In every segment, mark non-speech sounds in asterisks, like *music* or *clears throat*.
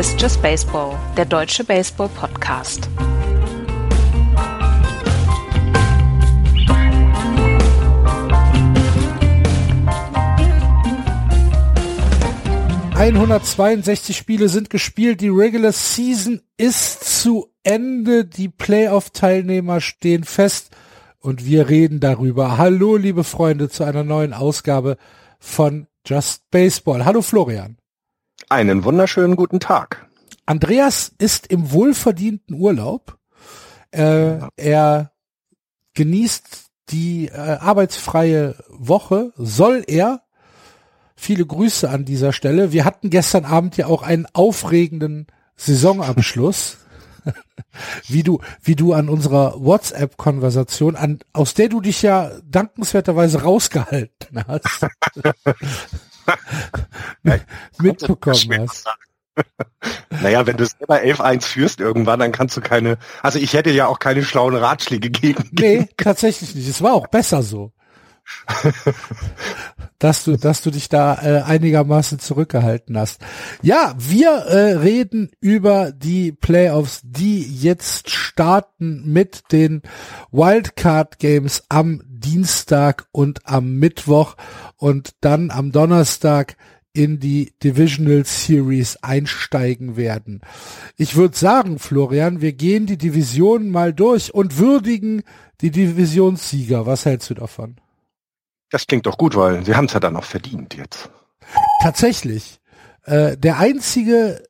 Ist Just Baseball, der deutsche Baseball-Podcast. ...162 Spiele sind gespielt, die Regular Season ist zu Ende, die Playoff-Teilnehmer stehen fest und wir reden darüber. Hallo, liebe Freunde, zu einer neuen Ausgabe von Just Baseball. Hallo Florian. Einen wunderschönen guten Tag. Andreas ist im wohlverdienten Urlaub. Äh, er genießt die äh, arbeitsfreie Woche. Soll er? Viele Grüße an dieser Stelle. Wir hatten gestern Abend ja auch einen aufregenden Saisonabschluss. *laughs* wie du, wie du an unserer WhatsApp-Konversation, an, aus der du dich ja dankenswerterweise rausgehalten hast. *laughs* *laughs* mitbekommen hast. *laughs* Naja, wenn du selber 11-1 führst irgendwann, dann kannst du keine, also ich hätte ja auch keine schlauen Ratschläge gegeben. Nee, tatsächlich nicht. Es war auch besser so. *laughs* dass du, dass du dich da äh, einigermaßen zurückgehalten hast. Ja, wir äh, reden über die Playoffs, die jetzt starten mit den Wildcard Games am Dienstag und am Mittwoch und dann am Donnerstag in die Divisional Series einsteigen werden. Ich würde sagen, Florian, wir gehen die Division mal durch und würdigen die Divisionssieger. Was hältst du davon? Das klingt doch gut, weil sie haben es ja dann auch verdient jetzt. Tatsächlich. Äh, der einzige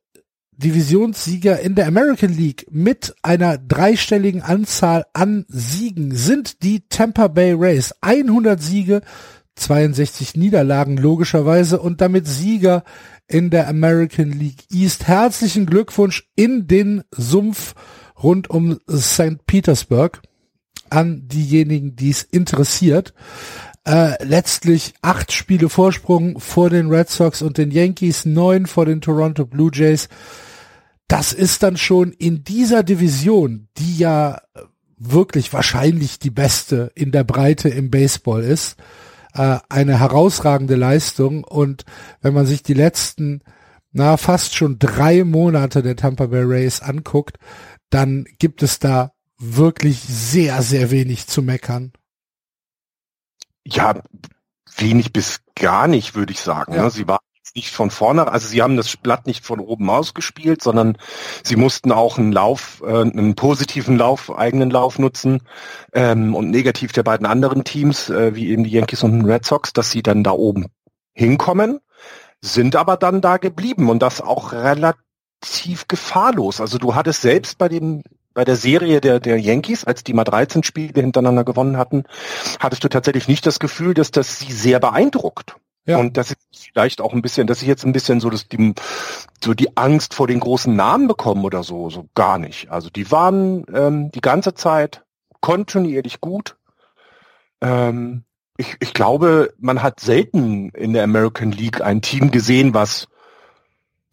Divisionssieger in der American League mit einer dreistelligen Anzahl an Siegen sind die Tampa Bay Rays. 100 Siege, 62 Niederlagen logischerweise und damit Sieger in der American League East. Herzlichen Glückwunsch in den Sumpf rund um St. Petersburg an diejenigen, die es interessiert. Äh, letztlich acht Spiele Vorsprung vor den Red Sox und den Yankees, neun vor den Toronto Blue Jays. Das ist dann schon in dieser Division, die ja wirklich wahrscheinlich die beste in der Breite im Baseball ist, äh, eine herausragende Leistung. Und wenn man sich die letzten, na, fast schon drei Monate der Tampa Bay Rays anguckt, dann gibt es da wirklich sehr, sehr wenig zu meckern. Ja, wenig bis gar nicht, würde ich sagen. Ja. Sie waren nicht von vorne, also sie haben das Blatt nicht von oben ausgespielt, sondern sie mussten auch einen Lauf, äh, einen positiven Lauf, eigenen Lauf nutzen ähm, und negativ der beiden anderen Teams, äh, wie eben die Yankees und Red Sox, dass sie dann da oben hinkommen, sind aber dann da geblieben und das auch relativ gefahrlos. Also du hattest selbst bei dem bei der Serie der, der Yankees, als die mal 13 Spiele hintereinander gewonnen hatten, hattest du tatsächlich nicht das Gefühl, dass das sie sehr beeindruckt. Ja. Und dass ich vielleicht auch ein bisschen, dass ich jetzt ein bisschen so das, die, so die Angst vor den großen Namen bekommen oder so, so gar nicht. Also die waren ähm, die ganze Zeit kontinuierlich gut. Ähm, ich, ich glaube, man hat selten in der American League ein Team gesehen, was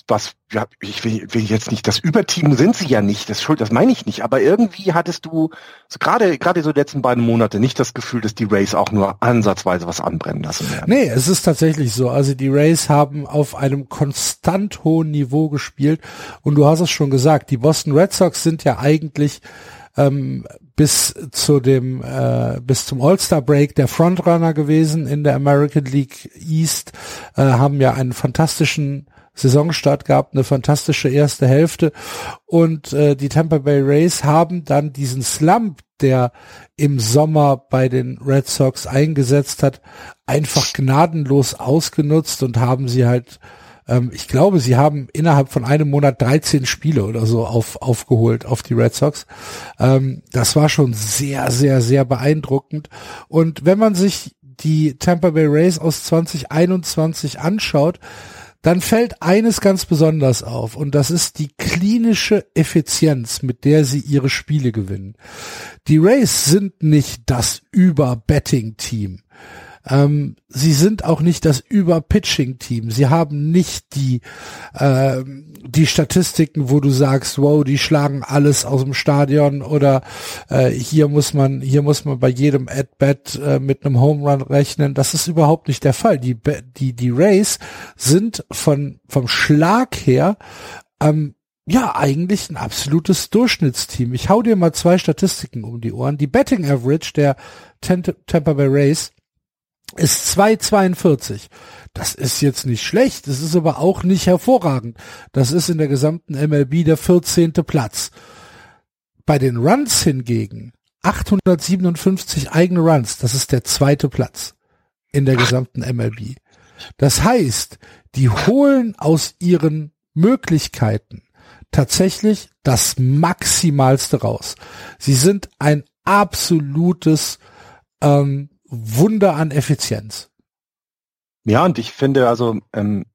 was, ja, ich will, will jetzt nicht, das Überteam sind sie ja nicht, das schuld, das meine ich nicht, aber irgendwie hattest du so gerade, gerade so letzten beiden Monate nicht das Gefühl, dass die Rays auch nur ansatzweise was anbrennen lassen werden. Nee, es ist tatsächlich so. Also die Rays haben auf einem konstant hohen Niveau gespielt und du hast es schon gesagt, die Boston Red Sox sind ja eigentlich ähm, bis zu dem äh, bis zum All-Star Break der Frontrunner gewesen in der American League East, äh, haben ja einen fantastischen Saisonstart gehabt, eine fantastische erste Hälfte und äh, die Tampa Bay Rays haben dann diesen Slump, der im Sommer bei den Red Sox eingesetzt hat, einfach gnadenlos ausgenutzt und haben sie halt ähm, ich glaube, sie haben innerhalb von einem Monat 13 Spiele oder so auf, aufgeholt auf die Red Sox. Ähm, das war schon sehr, sehr, sehr beeindruckend. Und wenn man sich die Tampa Bay Rays aus 2021 anschaut, dann fällt eines ganz besonders auf und das ist die klinische Effizienz, mit der sie ihre Spiele gewinnen. Die Rays sind nicht das Über-Betting-Team. Ähm, sie sind auch nicht das Über-Pitching-Team. Sie haben nicht die, äh, die Statistiken, wo du sagst, wow, die schlagen alles aus dem Stadion oder äh, hier muss man, hier muss man bei jedem At-Bat äh, mit einem Home Run rechnen. Das ist überhaupt nicht der Fall. Die, die, die Rays sind von, vom Schlag her ähm, ja, eigentlich ein absolutes Durchschnittsteam. Ich hau dir mal zwei Statistiken um die Ohren. Die Betting Average der Tampa Bay Rays ist 2,42. Das ist jetzt nicht schlecht, das ist aber auch nicht hervorragend. Das ist in der gesamten MLB der 14. Platz. Bei den Runs hingegen 857 eigene Runs, das ist der zweite Platz in der gesamten MLB. Das heißt, die holen aus ihren Möglichkeiten tatsächlich das Maximalste raus. Sie sind ein absolutes ähm, Wunder an Effizienz. Ja, und ich finde also, ähm,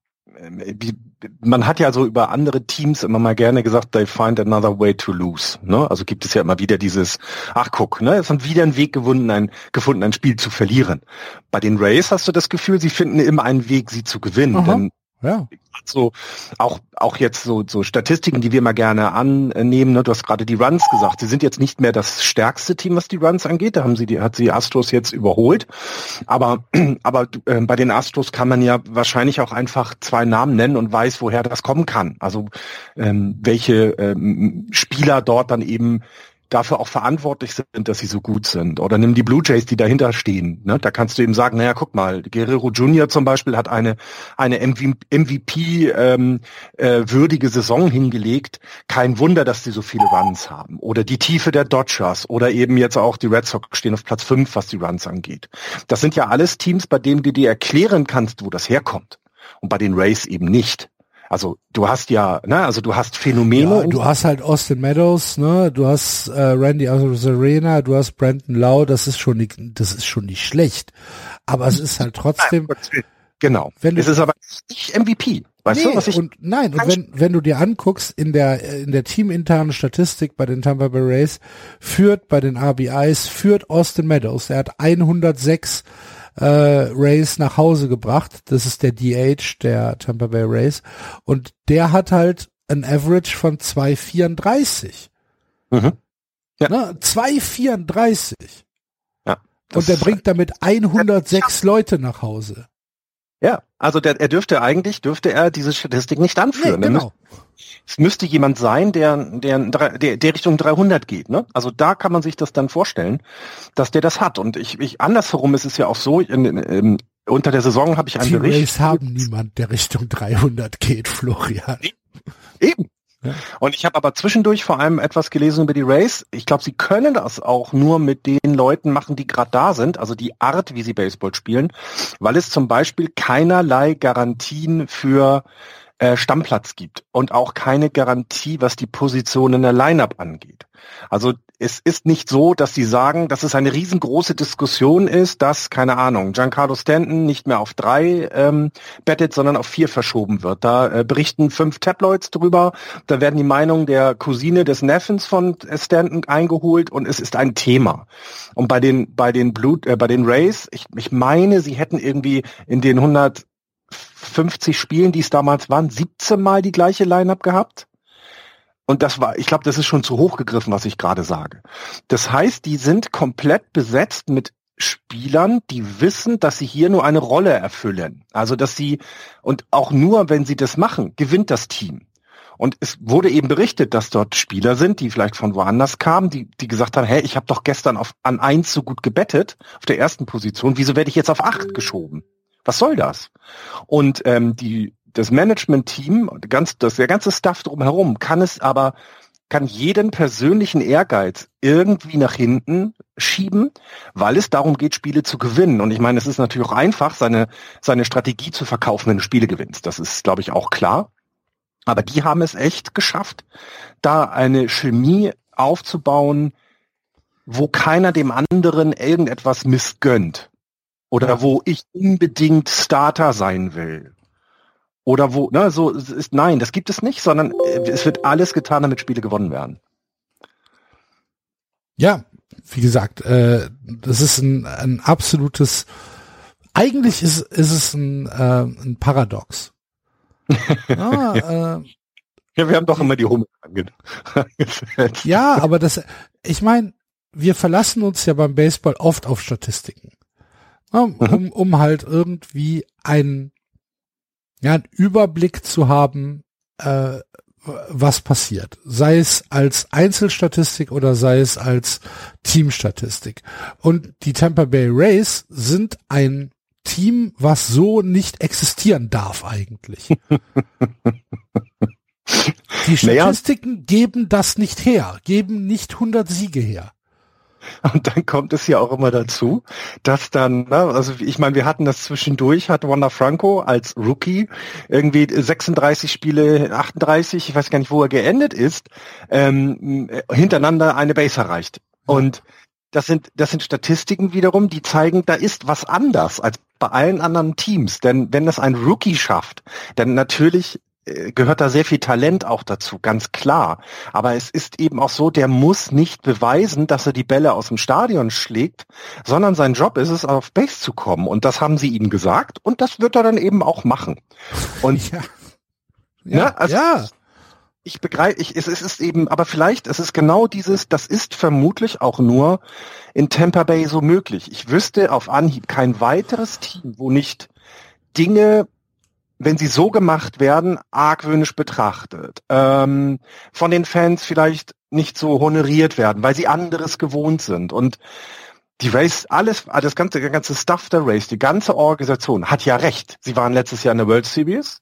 wie, man hat ja so über andere Teams immer mal gerne gesagt, they find another way to lose. Ne? Also gibt es ja immer wieder dieses, ach guck, ne, es haben wieder einen Weg gefunden, ein, gefunden, ein Spiel zu verlieren. Bei den Rays hast du das Gefühl, sie finden immer einen Weg, sie zu gewinnen. Aha. Denn ja. So auch auch jetzt so so Statistiken, die wir mal gerne annehmen. Ne? Du hast gerade die Runs gesagt. Sie sind jetzt nicht mehr das stärkste Team, was die Runs angeht. Da haben sie die hat sie Astros jetzt überholt. Aber *clears throat* aber äh, bei den Astros kann man ja wahrscheinlich auch einfach zwei Namen nennen und weiß, woher das kommen kann. Also ähm, welche ähm, Spieler dort dann eben dafür auch verantwortlich sind, dass sie so gut sind. Oder nimm die Blue Jays, die dahinter stehen. Ne? Da kannst du eben sagen, naja, guck mal, Guerrero Jr. zum Beispiel hat eine, eine MVP ähm, äh, würdige Saison hingelegt. Kein Wunder, dass die so viele Runs haben. Oder die Tiefe der Dodgers oder eben jetzt auch die Red Sox stehen auf Platz 5, was die Runs angeht. Das sind ja alles Teams, bei denen du dir erklären kannst, wo das herkommt. Und bei den Rays eben nicht. Also du hast ja, ne, also du hast Phänomene. Ja, du hast halt Austin Meadows, ne, du hast äh, Randy Arena, du hast Brandon Lau, das ist schon nicht, das ist schon nicht schlecht. Aber es ist halt trotzdem. Genau. Wenn du, es ist aber nicht MVP. Weißt nee, du, was ich und nein, und wenn, wenn du dir anguckst, in der, in der teaminternen Statistik bei den Tampa Bay Rays führt bei den RBIs, führt Austin Meadows. Er hat 106 äh, Rays nach Hause gebracht. Das ist der DH der Tampa Bay Rays. Und der hat halt ein Average von 2,34. Mhm. Ja. Ne? 2,34. Ja. Und der bringt damit 106 Leute nach Hause. Ja, also der, er dürfte eigentlich, dürfte er diese Statistik nicht anführen. Nee, genau. Es müsste jemand sein, der, der, der, der Richtung 300 geht. Ne? Also da kann man sich das dann vorstellen, dass der das hat. Und ich, ich andersherum ist es ja auch so, in, in, in, unter der Saison habe ich einen Die Bericht. Rays haben niemand, der Richtung 300 geht, Florian. Eben. Und ich habe aber zwischendurch vor allem etwas gelesen über die Race. Ich glaube, sie können das auch nur mit den Leuten machen, die gerade da sind, also die Art, wie sie Baseball spielen, weil es zum Beispiel keinerlei Garantien für äh, Stammplatz gibt und auch keine Garantie, was die Position in der Lineup angeht. Also es ist nicht so, dass sie sagen, dass es eine riesengroße Diskussion ist, dass, keine Ahnung, Giancarlo Stanton nicht mehr auf drei ähm, bettet, sondern auf vier verschoben wird. Da äh, berichten fünf Tabloids drüber, da werden die Meinungen der Cousine des Neffens von Stanton eingeholt und es ist ein Thema. Und bei den bei den Blut, äh, bei den Rays, ich, ich meine, sie hätten irgendwie in den 100 50 Spielen, die es damals waren, 17 Mal die gleiche Line-up gehabt. Und das war, ich glaube, das ist schon zu hoch gegriffen, was ich gerade sage. Das heißt, die sind komplett besetzt mit Spielern, die wissen, dass sie hier nur eine Rolle erfüllen. Also, dass sie, und auch nur, wenn sie das machen, gewinnt das Team. Und es wurde eben berichtet, dass dort Spieler sind, die vielleicht von woanders kamen, die, die gesagt haben, hey, ich habe doch gestern auf, an eins so gut gebettet, auf der ersten Position, wieso werde ich jetzt auf acht geschoben? Was soll das? Und ähm, die, das Management-Team, ganz, das, der ganze Stuff drumherum kann es aber, kann jeden persönlichen Ehrgeiz irgendwie nach hinten schieben, weil es darum geht, Spiele zu gewinnen. Und ich meine, es ist natürlich auch einfach, seine, seine Strategie zu verkaufen, wenn du Spiele gewinnst. Das ist, glaube ich, auch klar. Aber die haben es echt geschafft, da eine Chemie aufzubauen, wo keiner dem anderen irgendetwas missgönnt. Oder wo ich unbedingt Starter sein will. Oder wo, ne, so ist, nein, das gibt es nicht, sondern äh, es wird alles getan, damit Spiele gewonnen werden. Ja, wie gesagt, äh, das ist ein, ein absolutes, eigentlich ist, ist es ein, äh, ein Paradox. *laughs* ah, äh, ja, wir haben doch immer die Hummel *laughs* Ja, aber das, ich meine, wir verlassen uns ja beim Baseball oft auf Statistiken. Ne, um, um halt irgendwie einen, ja, einen Überblick zu haben, äh, was passiert. Sei es als Einzelstatistik oder sei es als Teamstatistik. Und die Tampa Bay Rays sind ein Team, was so nicht existieren darf eigentlich. *laughs* Die Statistiken naja. geben das nicht her, geben nicht 100 Siege her. Und dann kommt es ja auch immer dazu, dass dann, ne, also ich meine, wir hatten das zwischendurch, hat Wanda Franco als Rookie irgendwie 36 Spiele, 38, ich weiß gar nicht, wo er geendet ist, ähm, hintereinander eine Base erreicht. Und das sind, das sind Statistiken wiederum, die zeigen, da ist was anders als bei allen anderen Teams. Denn wenn das ein Rookie schafft, dann natürlich gehört da sehr viel Talent auch dazu, ganz klar. Aber es ist eben auch so, der muss nicht beweisen, dass er die Bälle aus dem Stadion schlägt, sondern sein Job ist es, auf Base zu kommen. Und das haben sie ihm gesagt und das wird er dann eben auch machen. Und *laughs* ja, ja, ne, also ja. ich begreife, ich, es, es ist eben, aber vielleicht, es ist genau dieses, das ist vermutlich auch nur in Tampa Bay so möglich. Ich wüsste auf Anhieb kein weiteres Team, wo nicht Dinge wenn sie so gemacht werden, argwöhnisch betrachtet, ähm, von den Fans vielleicht nicht so honoriert werden, weil sie anderes gewohnt sind. Und die Race, alles, das ganze, der ganze Stuff der Race, die ganze Organisation hat ja recht. Sie waren letztes Jahr in der World Series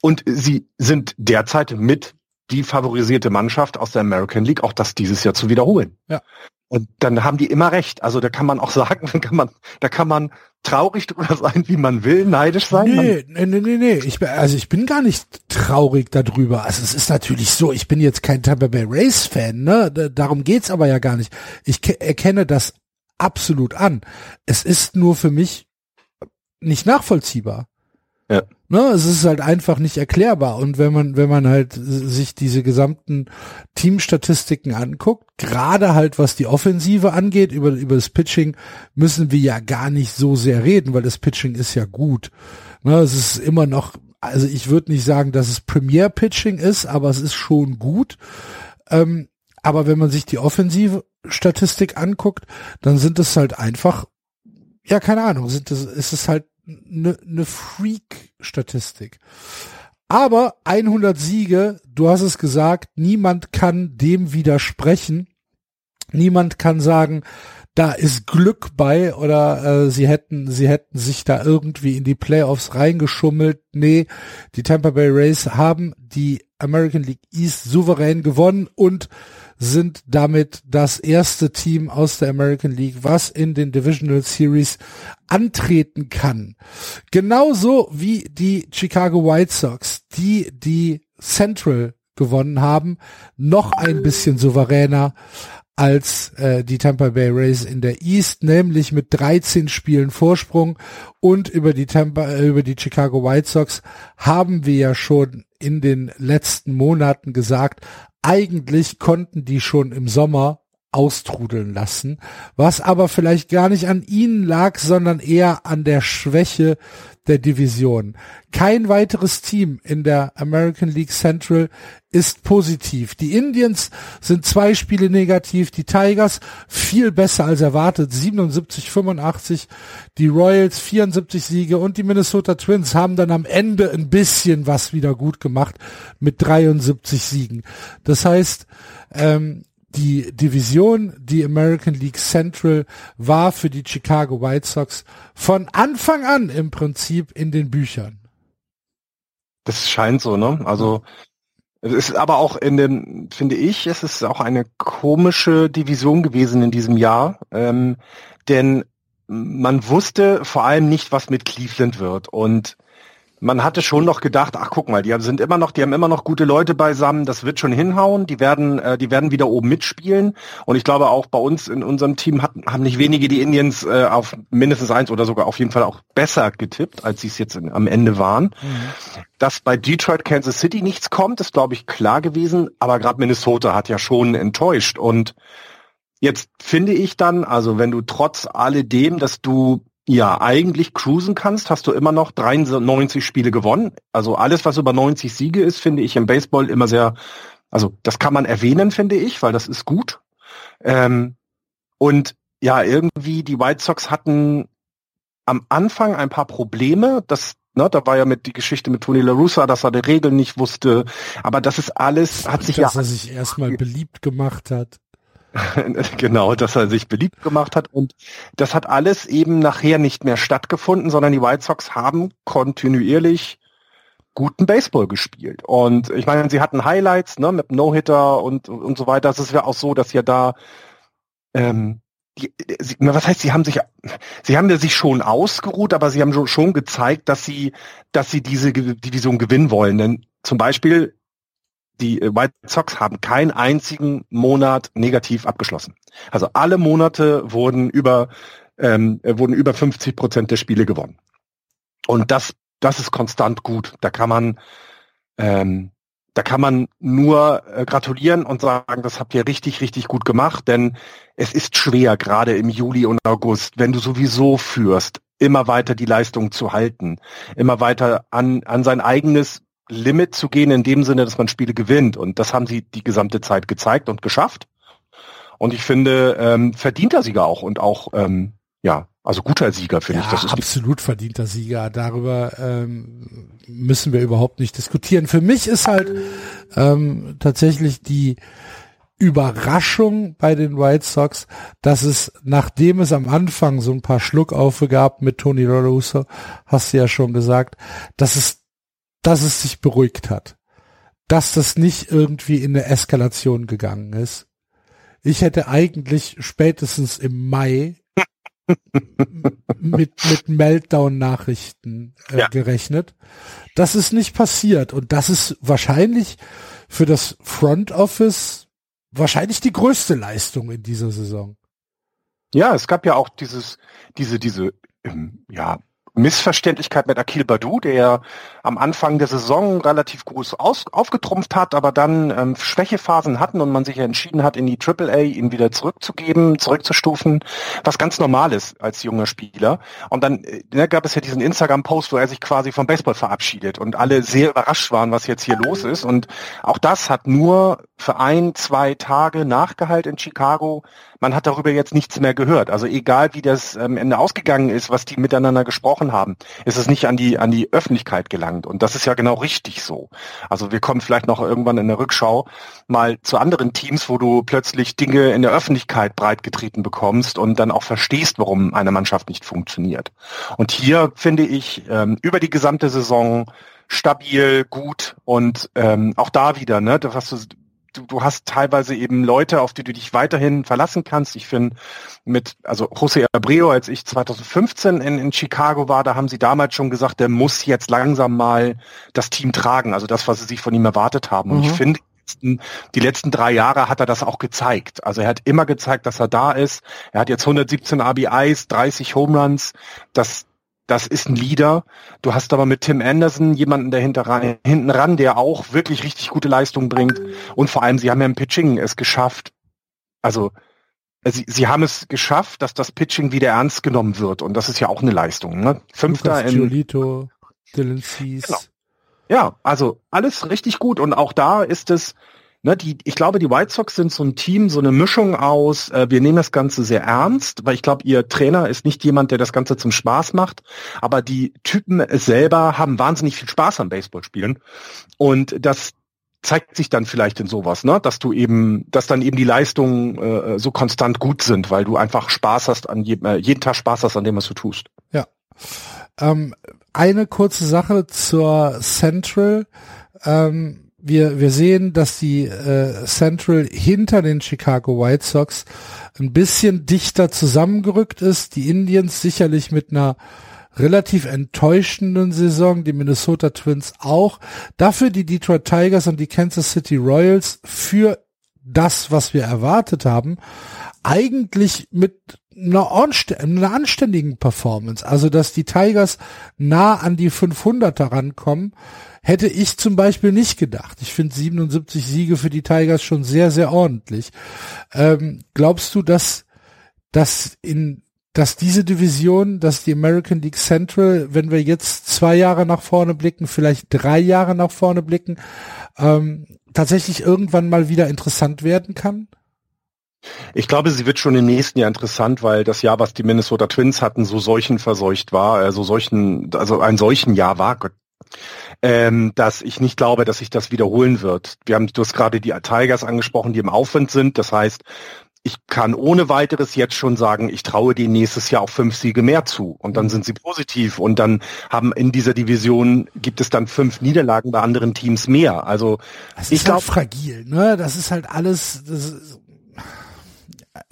und sie sind derzeit mit die favorisierte Mannschaft aus der American League, auch das dieses Jahr zu wiederholen. Ja. Und dann haben die immer recht. Also da kann man auch *laughs* sagen, da kann man, da kann man traurig drüber *laughs* sein, wie man will, neidisch sein. Nee, nee, nee, nee, nee. Ich, also ich bin gar nicht traurig darüber. Also es ist natürlich so, ich bin jetzt kein Tampa Bay Race Fan, ne? Darum geht's aber ja gar nicht. Ich erkenne das absolut an. Es ist nur für mich nicht nachvollziehbar. Ja. Ne, es ist halt einfach nicht erklärbar. Und wenn man, wenn man halt sich diese gesamten Teamstatistiken anguckt, gerade halt was die Offensive angeht, über, über das Pitching müssen wir ja gar nicht so sehr reden, weil das Pitching ist ja gut. Ne, es ist immer noch, also ich würde nicht sagen, dass es Premier Pitching ist, aber es ist schon gut. Ähm, aber wenn man sich die offensive Statistik anguckt, dann sind es halt einfach, ja, keine Ahnung, sind es, ist es halt eine ne, Freak-Statistik. Aber 100 Siege, du hast es gesagt, niemand kann dem widersprechen. Niemand kann sagen, da ist Glück bei oder äh, sie hätten sie hätten sich da irgendwie in die Playoffs reingeschummelt. Nee, die Tampa Bay Rays haben die American League East souverän gewonnen und sind damit das erste Team aus der American League, was in den Divisional Series antreten kann. Genauso wie die Chicago White Sox, die die Central gewonnen haben, noch ein bisschen souveräner als äh, die Tampa Bay Rays in der East, nämlich mit 13 Spielen Vorsprung. Und über die Tampa äh, über die Chicago White Sox haben wir ja schon in den letzten Monaten gesagt, eigentlich konnten die schon im Sommer austrudeln lassen, was aber vielleicht gar nicht an ihnen lag, sondern eher an der Schwäche der Division. Kein weiteres Team in der American League Central ist positiv. Die Indians sind zwei Spiele negativ, die Tigers viel besser als erwartet, 77, 85, die Royals 74 Siege und die Minnesota Twins haben dann am Ende ein bisschen was wieder gut gemacht mit 73 Siegen. Das heißt, ähm, die Division, die American League Central, war für die Chicago White Sox von Anfang an im Prinzip in den Büchern. Das scheint so, ne? Also es ist aber auch in dem, finde ich, es ist auch eine komische Division gewesen in diesem Jahr, ähm, denn man wusste vor allem nicht, was mit Cleveland wird und man hatte schon noch gedacht, ach guck mal, die sind immer noch, die haben immer noch gute Leute beisammen, das wird schon hinhauen, die werden, äh, die werden wieder oben mitspielen. Und ich glaube auch bei uns in unserem Team hat, haben nicht wenige die Indians äh, auf mindestens eins oder sogar auf jeden Fall auch besser getippt, als sie es jetzt in, am Ende waren. Mhm. Dass bei Detroit, Kansas City nichts kommt, ist glaube ich klar gewesen, aber gerade Minnesota hat ja schon enttäuscht. Und jetzt finde ich dann, also wenn du trotz alledem, dass du ja, eigentlich cruisen kannst, hast du immer noch 93 Spiele gewonnen. Also alles, was über 90 Siege ist, finde ich im Baseball immer sehr, also das kann man erwähnen, finde ich, weil das ist gut. Ähm, und ja, irgendwie die White Sox hatten am Anfang ein paar Probleme. Das Ne, da war ja mit die Geschichte mit Tony La Russa, dass er die Regeln nicht wusste. Aber das ist alles, hat sich dass ja. er sich erstmal beliebt gemacht hat. *laughs* genau, dass er sich beliebt gemacht hat. Und das hat alles eben nachher nicht mehr stattgefunden, sondern die White Sox haben kontinuierlich guten Baseball gespielt. Und ich meine, sie hatten Highlights, ne, mit No-Hitter und, und so weiter. Es ist ja auch so, dass ja da ähm, die, sie, was heißt, sie haben sich, sie haben ja sich schon ausgeruht, aber sie haben schon gezeigt, dass sie, dass sie diese Division gewinnen wollen. Denn zum Beispiel die White Sox haben keinen einzigen Monat negativ abgeschlossen. Also alle Monate wurden über ähm, wurden über 50 Prozent der Spiele gewonnen. Und das das ist konstant gut. Da kann man ähm, da kann man nur äh, gratulieren und sagen, das habt ihr richtig, richtig gut gemacht, denn es ist schwer, gerade im Juli und August, wenn du sowieso führst, immer weiter die Leistung zu halten, immer weiter an, an sein eigenes Limit zu gehen, in dem Sinne, dass man Spiele gewinnt. Und das haben sie die gesamte Zeit gezeigt und geschafft. Und ich finde, ähm, verdienter Sieger auch und auch, ähm, ja, also guter Sieger, finde ja, ich. Das ist absolut verdienter Sieger. Darüber ähm, müssen wir überhaupt nicht diskutieren. Für mich ist halt ähm, tatsächlich die Überraschung bei den White Sox, dass es, nachdem es am Anfang so ein paar Schluckaufe gab mit Tony La Russa, hast du ja schon gesagt, dass es, dass es sich beruhigt hat. Dass das nicht irgendwie in eine Eskalation gegangen ist. Ich hätte eigentlich spätestens im Mai mit, mit Meltdown-Nachrichten äh, ja. gerechnet. Das ist nicht passiert und das ist wahrscheinlich für das Front Office wahrscheinlich die größte Leistung in dieser Saison. Ja, es gab ja auch dieses, diese, diese, ähm, ja, Missverständlichkeit mit Akil Badu, der am Anfang der Saison relativ groß aus, aufgetrumpft hat, aber dann ähm, Schwächephasen hatten und man sich entschieden hat, in die AAA ihn wieder zurückzugeben, zurückzustufen, was ganz normal ist als junger Spieler. Und dann äh, ne, gab es ja diesen Instagram-Post, wo er sich quasi vom Baseball verabschiedet und alle sehr überrascht waren, was jetzt hier los ist. Und auch das hat nur für ein, zwei Tage Nachgehalt in Chicago man hat darüber jetzt nichts mehr gehört. Also egal wie das am Ende ausgegangen ist, was die miteinander gesprochen haben, ist es nicht an die, an die Öffentlichkeit gelangt. Und das ist ja genau richtig so. Also wir kommen vielleicht noch irgendwann in der Rückschau mal zu anderen Teams, wo du plötzlich Dinge in der Öffentlichkeit breitgetreten bekommst und dann auch verstehst, warum eine Mannschaft nicht funktioniert. Und hier finde ich ähm, über die gesamte Saison stabil, gut und ähm, auch da wieder, ne, was du du, du hast teilweise eben Leute, auf die du dich weiterhin verlassen kannst. Ich finde mit, also José Abreu, als ich 2015 in, in Chicago war, da haben sie damals schon gesagt, der muss jetzt langsam mal das Team tragen, also das, was sie sich von ihm erwartet haben. Und mhm. ich finde, die letzten drei Jahre hat er das auch gezeigt. Also er hat immer gezeigt, dass er da ist. Er hat jetzt 117 RBIs, 30 Home Runs. Das, das ist ein Leader. Du hast aber mit Tim Anderson jemanden dahinter rein, hinten ran, der auch wirklich richtig gute Leistungen bringt. Und vor allem, sie haben ja im Pitching es geschafft. Also, sie, sie haben es geschafft, dass das Pitching wieder ernst genommen wird. Und das ist ja auch eine Leistung. Ne? Fünfter Lucas in Giolito, Dylan Cease. Genau. Ja, also alles richtig gut. Und auch da ist es, ne, die, ich glaube, die White Sox sind so ein Team, so eine Mischung aus, äh, wir nehmen das Ganze sehr ernst, weil ich glaube, ihr Trainer ist nicht jemand, der das Ganze zum Spaß macht, aber die Typen selber haben wahnsinnig viel Spaß am Baseballspielen und das zeigt sich dann vielleicht in sowas, ne, dass du eben, dass dann eben die Leistungen äh, so konstant gut sind, weil du einfach Spaß hast an jedem, äh, jeden Tag Spaß hast an dem, was du tust. Ja. Ähm, eine kurze Sache zur Central. Ähm, wir, wir sehen, dass die äh, Central hinter den Chicago White Sox ein bisschen dichter zusammengerückt ist. Die Indians sicherlich mit einer relativ enttäuschenden Saison, die Minnesota Twins auch. Dafür die Detroit Tigers und die Kansas City Royals für das, was wir erwartet haben, eigentlich mit einer, anständigen Performance. Also, dass die Tigers nah an die 500er rankommen, hätte ich zum Beispiel nicht gedacht. Ich finde 77 Siege für die Tigers schon sehr, sehr ordentlich. Ähm, glaubst du, dass, dass in, dass diese Division, dass die American League Central, wenn wir jetzt zwei Jahre nach vorne blicken, vielleicht drei Jahre nach vorne blicken, ähm, tatsächlich irgendwann mal wieder interessant werden kann? Ich glaube, sie wird schon im nächsten Jahr interessant, weil das Jahr, was die Minnesota Twins hatten, so solchen verseucht war, also solchen, also ein solchen Jahr war, Gott, ähm, dass ich nicht glaube, dass sich das wiederholen wird. Wir haben, du hast gerade die Tigers angesprochen, die im Aufwind sind. Das heißt, ich kann ohne weiteres jetzt schon sagen, ich traue denen nächstes Jahr auch fünf Siege mehr zu. Und dann mhm. sind sie positiv. Und dann haben in dieser Division gibt es dann fünf Niederlagen bei anderen Teams mehr. Also das ich glaube halt fragil, ne? Das ist halt alles. Ist,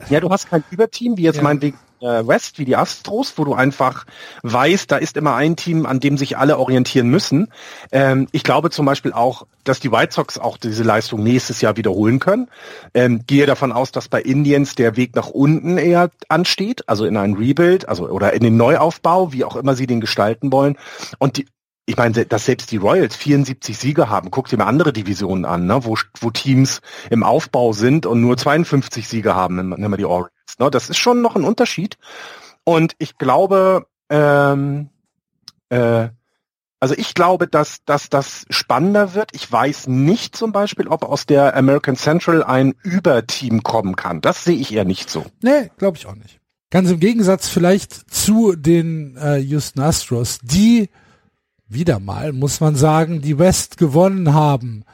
ja, du hast kein Überteam, wie jetzt ja. meinetwegen äh, West, wie die Astros, wo du einfach weißt, da ist immer ein Team, an dem sich alle orientieren müssen. Ähm, ich glaube zum Beispiel auch, dass die White Sox auch diese Leistung nächstes Jahr wiederholen können. Ähm, gehe davon aus, dass bei Indians der Weg nach unten eher ansteht, also in ein Rebuild, also oder in den Neuaufbau, wie auch immer sie den gestalten wollen. Und die, ich meine, dass selbst die Royals 74 Siege haben, guck dir mal andere Divisionen an, ne, wo, wo Teams im Aufbau sind und nur 52 Siege haben, nehmen wir die Orioles. Ne? Das ist schon noch ein Unterschied. Und ich glaube, ähm, äh, also ich glaube, dass, dass das spannender wird. Ich weiß nicht zum Beispiel, ob aus der American Central ein Überteam kommen kann. Das sehe ich eher nicht so. Nee, glaube ich auch nicht. Ganz im Gegensatz vielleicht zu den äh, Houston Astros, die wieder mal, muss man sagen, die West gewonnen haben.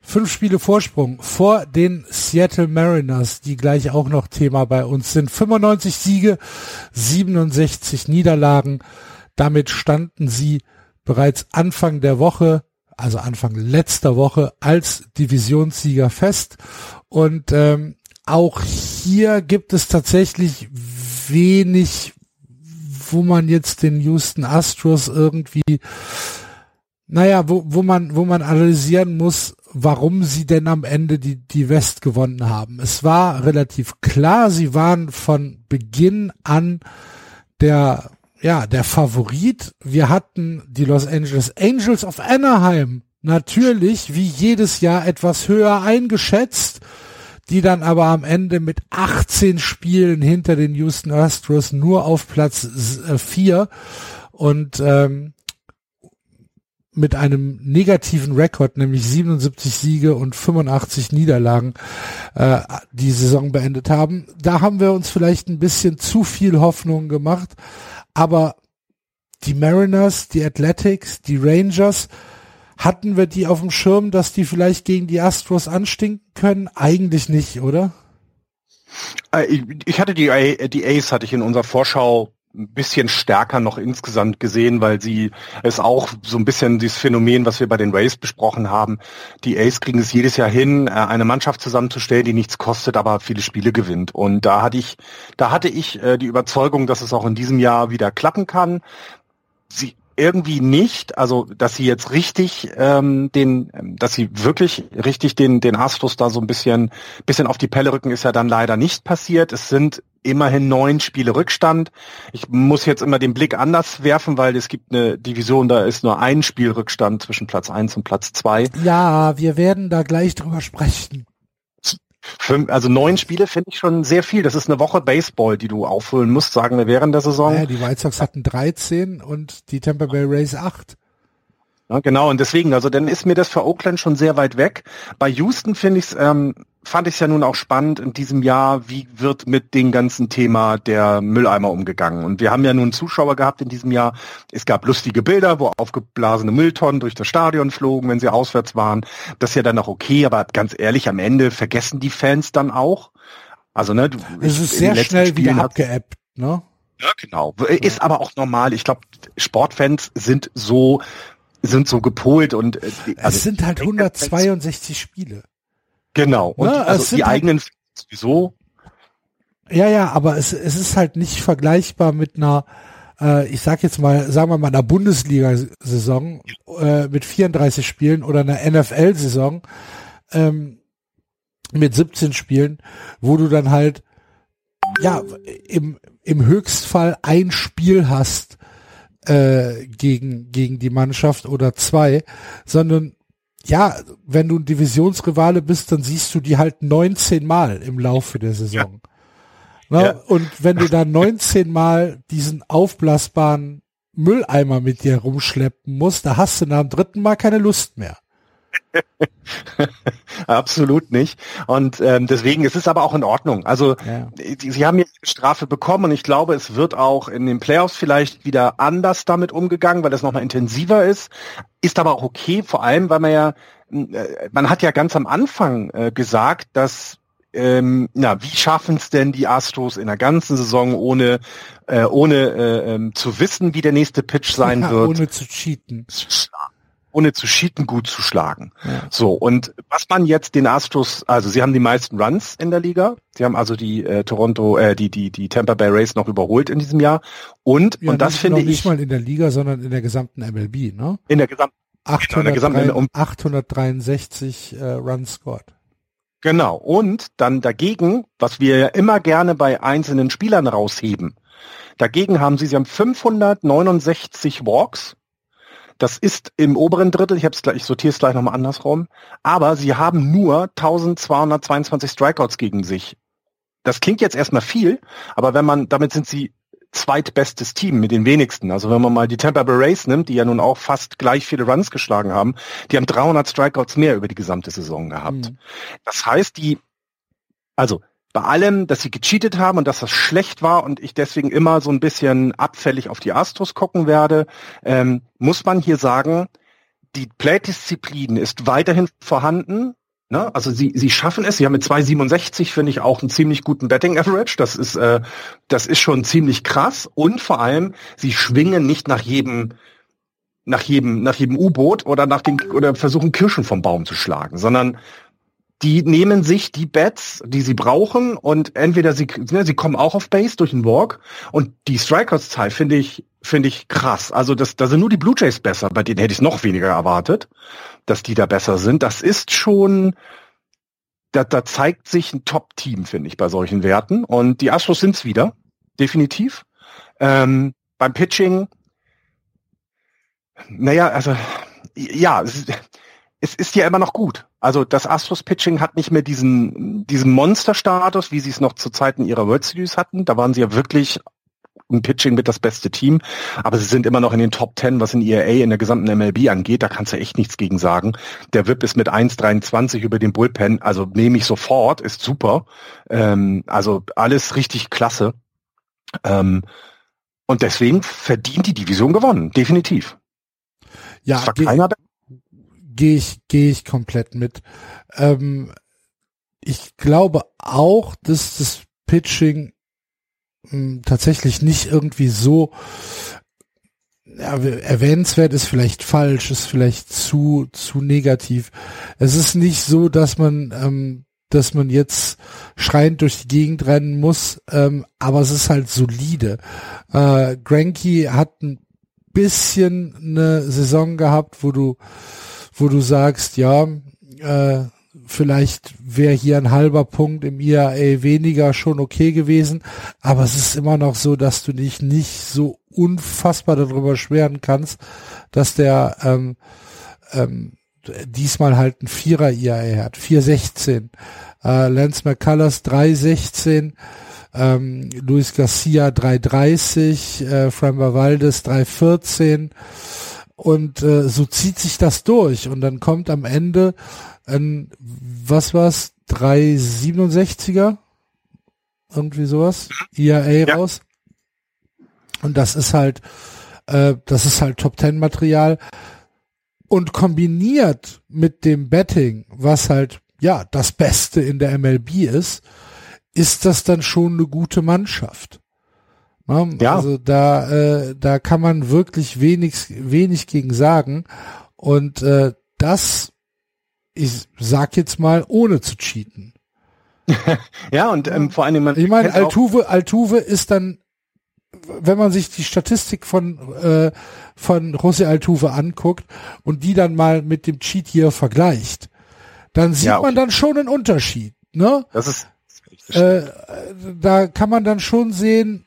Fünf Spiele Vorsprung vor den Seattle Mariners, die gleich auch noch Thema bei uns sind. 95 Siege, 67 Niederlagen. Damit standen sie bereits Anfang der Woche, also Anfang letzter Woche, als Divisionssieger fest. Und ähm, auch hier gibt es tatsächlich wenig wo man jetzt den Houston Astros irgendwie, naja, wo, wo man, wo man analysieren muss, warum sie denn am Ende die, die West gewonnen haben. Es war relativ klar, sie waren von Beginn an der, ja, der Favorit. Wir hatten die Los Angeles Angels of Anaheim natürlich wie jedes Jahr etwas höher eingeschätzt die dann aber am Ende mit 18 Spielen hinter den Houston Astros nur auf Platz 4 äh, und ähm, mit einem negativen Rekord, nämlich 77 Siege und 85 Niederlagen, äh, die Saison beendet haben. Da haben wir uns vielleicht ein bisschen zu viel Hoffnung gemacht, aber die Mariners, die Athletics, die Rangers, hatten wir die auf dem Schirm, dass die vielleicht gegen die Astros anstinken können? Eigentlich nicht, oder? Äh, ich hatte die, die Ace hatte ich in unserer Vorschau ein bisschen stärker noch insgesamt gesehen, weil sie es auch so ein bisschen dieses Phänomen, was wir bei den Rays besprochen haben. Die Ace kriegen es jedes Jahr hin, äh, eine Mannschaft zusammenzustellen, die nichts kostet, aber viele Spiele gewinnt. Und da hatte ich, da hatte ich äh, die Überzeugung, dass es auch in diesem Jahr wieder klappen kann. Sie, irgendwie nicht, also dass sie jetzt richtig ähm, den, ähm, dass sie wirklich richtig den den Astros da so ein bisschen bisschen auf die Pelle rücken, ist ja dann leider nicht passiert. Es sind immerhin neun Spiele Rückstand. Ich muss jetzt immer den Blick anders werfen, weil es gibt eine Division, da ist nur ein Spiel Rückstand zwischen Platz eins und Platz zwei. Ja, wir werden da gleich drüber sprechen. Fünf, also neun Spiele finde ich schon sehr viel. Das ist eine Woche Baseball, die du auffüllen musst, sagen wir während der Saison. Ja, die White Sox hatten 13 und die Tampa Bay Rays 8. Ja, genau, und deswegen, also dann ist mir das für Oakland schon sehr weit weg. Bei Houston finde ich es, ähm, fand ich es ja nun auch spannend in diesem Jahr, wie wird mit dem ganzen Thema der Mülleimer umgegangen. Und wir haben ja nun Zuschauer gehabt in diesem Jahr. Es gab lustige Bilder, wo aufgeblasene Mülltonnen durch das Stadion flogen, wenn sie auswärts waren. Das ist ja dann auch okay, aber ganz ehrlich, am Ende vergessen die Fans dann auch. Also, ne, du, es ist sehr schnell wieder abgeappt, ne? Ja, genau. Ist aber auch normal. Ich glaube, Sportfans sind so sind so gepolt und äh, also es sind halt 162 Spiele. Genau. Und ja, also die halt eigenen sowieso. Ja, ja, aber es, es ist halt nicht vergleichbar mit einer, äh, ich sag jetzt mal, sagen wir mal, einer Bundesliga-Saison äh, mit 34 Spielen oder einer NFL-Saison ähm, mit 17 Spielen, wo du dann halt ja im, im Höchstfall ein Spiel hast, äh, gegen, gegen die Mannschaft oder zwei, sondern ja, wenn du ein Divisionsrivale bist, dann siehst du die halt 19 Mal im Laufe der Saison. Ja. Ja. Und wenn du da 19 Mal diesen aufblasbaren Mülleimer mit dir rumschleppen musst, da hast du nach dem dritten Mal keine Lust mehr. *laughs* Absolut nicht. Und ähm, deswegen ist es aber auch in Ordnung. Also ja. die, sie haben jetzt Strafe bekommen und ich glaube, es wird auch in den Playoffs vielleicht wieder anders damit umgegangen, weil das nochmal intensiver ist. Ist aber auch okay, vor allem, weil man ja, äh, man hat ja ganz am Anfang äh, gesagt, dass ähm, na, wie schaffen es denn die Astros in der ganzen Saison ohne äh, ohne äh, ähm, zu wissen, wie der nächste Pitch sein ja, wird, ohne zu cheaten, ohne zu cheaten, gut zu schlagen. Ja. So und was man jetzt den Astros, also sie haben die meisten Runs in der Liga, sie haben also die äh, Toronto, äh, die die die Tampa Bay Rays noch überholt in diesem Jahr und ja, und das finde ich nicht mal in der Liga, sondern in der gesamten MLB, ne? In der gesamten 863, um 863 äh, Runs scored. Genau. Und dann dagegen, was wir ja immer gerne bei einzelnen Spielern rausheben, dagegen haben sie, sie haben 569 Walks. Das ist im oberen Drittel, ich, hab's gleich, ich sortiere es gleich nochmal andersrum, aber sie haben nur 1222 Strikeouts gegen sich. Das klingt jetzt erstmal viel, aber wenn man, damit sind sie zweitbestes Team mit den wenigsten. Also wenn man mal die Tampa Bay Rays nimmt, die ja nun auch fast gleich viele Runs geschlagen haben, die haben 300 Strikeouts mehr über die gesamte Saison gehabt. Mhm. Das heißt, die, also bei allem, dass sie gecheatet haben und dass das schlecht war und ich deswegen immer so ein bisschen abfällig auf die Astros gucken werde, ähm, muss man hier sagen, die Playdisziplin ist weiterhin vorhanden. Ne? Also sie, sie schaffen es, sie haben mit 2,67, finde ich, auch einen ziemlich guten Betting Average. Das ist, äh, das ist schon ziemlich krass. Und vor allem, sie schwingen nicht nach jedem, nach jedem, nach jedem U-Boot oder nach den, oder versuchen Kirschen vom Baum zu schlagen, sondern die nehmen sich die Bets, die sie brauchen und entweder sie, ne, sie kommen auch auf Base durch den Walk und die Strikeouts-Zahl finde ich, finde ich krass. Also das, da sind nur die Blue Jays besser, bei denen hätte ich noch weniger erwartet dass die da besser sind. Das ist schon, da, da zeigt sich ein Top-Team, finde ich, bei solchen Werten. Und die Astros sind's wieder, definitiv. Ähm, beim Pitching, naja, also ja, es es ist ja immer noch gut. Also das Astros-Pitching hat nicht mehr diesen, diesen Monster-Status, wie sie es noch zu Zeiten ihrer World Series hatten. Da waren sie ja wirklich im Pitching mit das beste Team, aber sie sind immer noch in den Top Ten, was in ERA in der gesamten MLB angeht. Da kannst du echt nichts gegen sagen. Der VIP ist mit 1,23 über den Bullpen, also nehme ich sofort, ist super. Ähm, also alles richtig klasse. Ähm, und deswegen verdient die Division gewonnen, definitiv. Ja, gehe geh ich, gehe ich komplett mit. Ähm, ich glaube auch, dass das Pitching tatsächlich nicht irgendwie so erwähnenswert ist vielleicht falsch, ist vielleicht zu zu negativ. Es ist nicht so, dass man ähm, dass man jetzt schreiend durch die Gegend rennen muss, ähm, aber es ist halt solide. Äh, Granky hat ein bisschen eine Saison gehabt, wo du wo du sagst, ja, äh, vielleicht wäre hier ein halber Punkt im IAA weniger schon okay gewesen, aber es ist immer noch so, dass du dich nicht so unfassbar darüber schweren kannst, dass der ähm, ähm, diesmal halt ein Vierer IAA hat, 416. Äh, Lance McCullers 316, ähm, Luis Garcia 330, äh, Framber Valdes 314 und äh, so zieht sich das durch und dann kommt am Ende ein, was war's, 367er? Irgendwie sowas? IAA ja. raus. Und das ist halt, äh, das ist halt Top Ten Material. Und kombiniert mit dem Betting, was halt, ja, das Beste in der MLB ist, ist das dann schon eine gute Mannschaft. Ja. Also da, äh, da kann man wirklich wenig, wenig gegen sagen. Und äh, das ich sag jetzt mal, ohne zu cheaten. *laughs* ja, und ähm, vor allem man. Ich meine, Altuve, Altuve ist dann, wenn man sich die Statistik von äh, von José Altuve anguckt und die dann mal mit dem Cheat hier vergleicht, dann sieht ja, okay. man dann schon einen Unterschied. Ne? Das ist. Äh, da kann man dann schon sehen,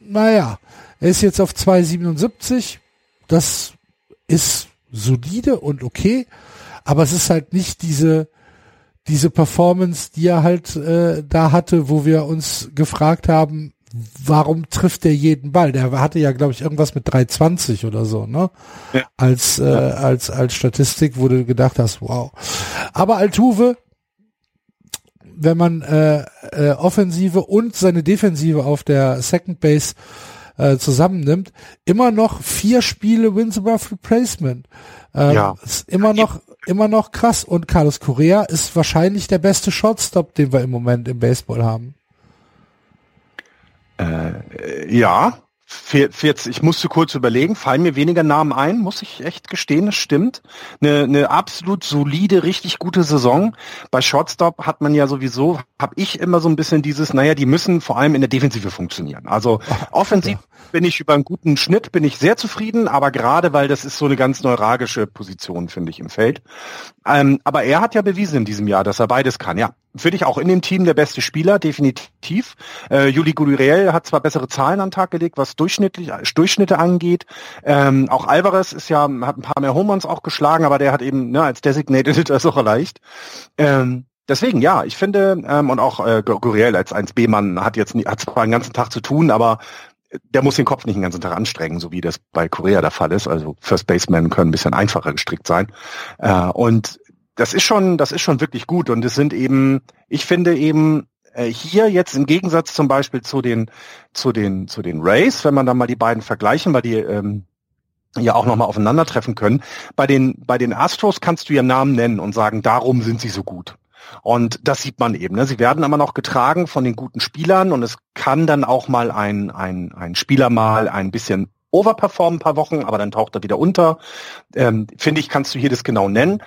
naja, er ist jetzt auf 2,77. Das ist solide und okay aber es ist halt nicht diese diese Performance, die er halt äh, da hatte, wo wir uns gefragt haben, warum trifft der jeden Ball? Der hatte ja, glaube ich, irgendwas mit 320 oder so, ne? Ja. Als, äh, als, als Statistik, wo du gedacht hast, wow. Aber Altuve, wenn man äh, äh, Offensive und seine Defensive auf der Second Base äh, zusammennimmt, immer noch vier Spiele Wins above Replacement. Ähm, ja. Ist immer noch, immer noch krass. Und Carlos Correa ist wahrscheinlich der beste Shotstop, den wir im Moment im Baseball haben. Äh, ja, 40, ich musste kurz überlegen, fallen mir weniger Namen ein, muss ich echt gestehen, das stimmt. Eine, eine absolut solide, richtig gute Saison. Bei Shortstop hat man ja sowieso, habe ich immer so ein bisschen dieses, naja, die müssen vor allem in der Defensive funktionieren. Also offensiv bin ich über einen guten Schnitt, bin ich sehr zufrieden, aber gerade weil das ist so eine ganz neuralgische Position, finde ich, im Feld. Ähm, aber er hat ja bewiesen in diesem Jahr, dass er beides kann, ja. Finde ich auch in dem Team der beste Spieler, definitiv. Äh, Juli Gurriel hat zwar bessere Zahlen an den Tag gelegt, was durchschnittlich, Durchschnitte angeht. Ähm, auch Alvarez ist ja, hat ein paar mehr Homeruns auch geschlagen, aber der hat eben ne, als Designated *laughs* das auch erreicht. Ähm, deswegen ja, ich finde, ähm, und auch äh, Gurriel als 1B-Mann hat jetzt nie, hat zwar den ganzen Tag zu tun, aber der muss den Kopf nicht den ganzen Tag anstrengen, so wie das bei Korea der Fall ist. Also First Basemen können ein bisschen einfacher gestrickt sein. Äh, und das ist schon, das ist schon wirklich gut. Und es sind eben, ich finde eben äh, hier jetzt im Gegensatz zum Beispiel zu den, zu den, zu den Rays, wenn man da mal die beiden vergleichen, weil die ähm, ja auch nochmal aufeinandertreffen können. Bei den, bei den Astros kannst du ihren Namen nennen und sagen, darum sind sie so gut. Und das sieht man eben. Ne? Sie werden immer noch getragen von den guten Spielern und es kann dann auch mal ein, ein, ein Spieler mal ein bisschen overperformen ein paar Wochen, aber dann taucht er wieder unter. Ähm, finde ich, kannst du hier das genau nennen.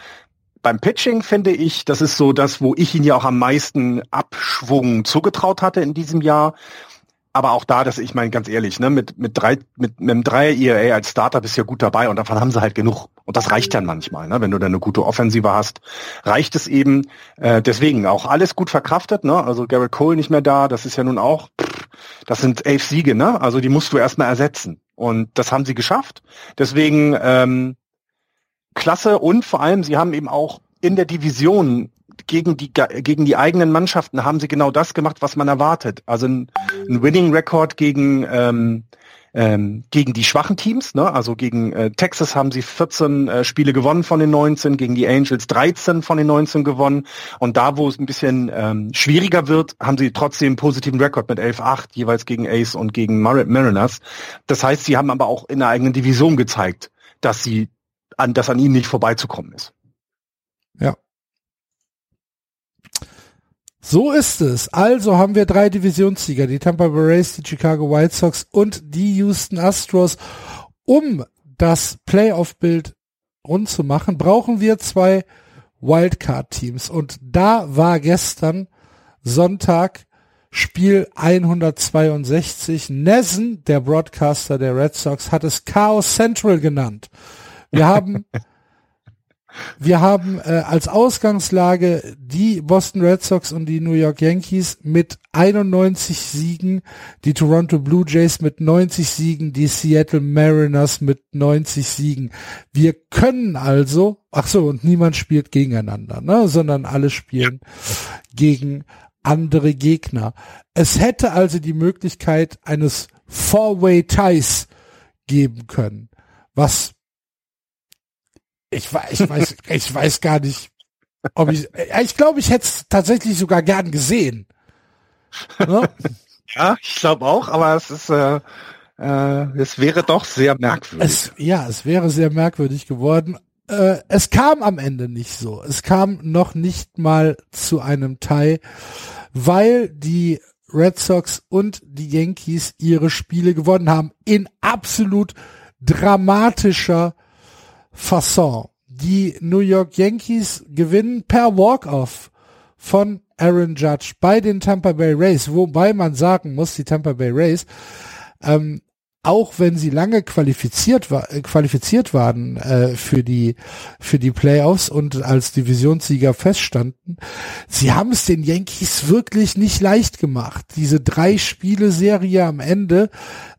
Beim Pitching finde ich, das ist so das, wo ich ihn ja auch am meisten Abschwung zugetraut hatte in diesem Jahr aber auch da, dass ich meine, ganz ehrlich, ne, mit, mit drei, mit, mit einem 3 ERA als Starter bist du ja gut dabei und davon haben sie halt genug. Und das reicht dann manchmal, ne? Wenn du dann eine gute Offensive hast, reicht es eben. Äh, deswegen auch alles gut verkraftet, ne? Also Garrett Cole nicht mehr da, das ist ja nun auch, pff, das sind elf Siege, ne? Also die musst du erstmal ersetzen. Und das haben sie geschafft. Deswegen ähm, klasse und vor allem, sie haben eben auch in der Division gegen die, gegen die eigenen Mannschaften haben sie genau das gemacht, was man erwartet. Also ein, ein Winning Record gegen, ähm, ähm, gegen die schwachen Teams. Ne? Also gegen äh, Texas haben sie 14 äh, Spiele gewonnen von den 19, gegen die Angels 13 von den 19 gewonnen. Und da, wo es ein bisschen ähm, schwieriger wird, haben sie trotzdem einen positiven Rekord mit 11-8, jeweils gegen Ace und gegen Mar Mariners. Das heißt, sie haben aber auch in der eigenen Division gezeigt, dass sie an, dass an ihnen nicht vorbeizukommen ist. Ja, so ist es. Also haben wir drei Divisionssieger, die Tampa Bay Rays, die Chicago White Sox und die Houston Astros. Um das Playoff-Bild rund zu machen, brauchen wir zwei Wildcard-Teams. Und da war gestern Sonntag Spiel 162. Nessen, der Broadcaster der Red Sox, hat es Chaos Central genannt. Wir haben wir haben äh, als Ausgangslage die Boston Red Sox und die New York Yankees mit 91 Siegen, die Toronto Blue Jays mit 90 Siegen, die Seattle Mariners mit 90 Siegen. Wir können also, ach so, und niemand spielt gegeneinander, ne, sondern alle spielen gegen andere Gegner. Es hätte also die Möglichkeit eines Four-Way Ties geben können, was ich, weiß, ich weiß, ich weiß gar nicht, ob ich, ich glaube, ich hätte es tatsächlich sogar gern gesehen. Ne? ja, ich glaube auch, aber es ist, äh, äh, es wäre doch sehr merkwürdig. Es, ja, es wäre sehr merkwürdig geworden. Äh, es kam am Ende nicht so. Es kam noch nicht mal zu einem Tie, weil die Red Sox und die Yankees ihre Spiele gewonnen haben in absolut dramatischer Fasson. Die New York Yankees gewinnen per Walk-off von Aaron Judge bei den Tampa Bay Rays, wobei man sagen muss, die Tampa Bay Rays, ähm, auch wenn sie lange qualifiziert, war, äh, qualifiziert waren äh, für die für die Playoffs und als Divisionssieger feststanden, sie haben es den Yankees wirklich nicht leicht gemacht. Diese drei Spiele Serie am Ende,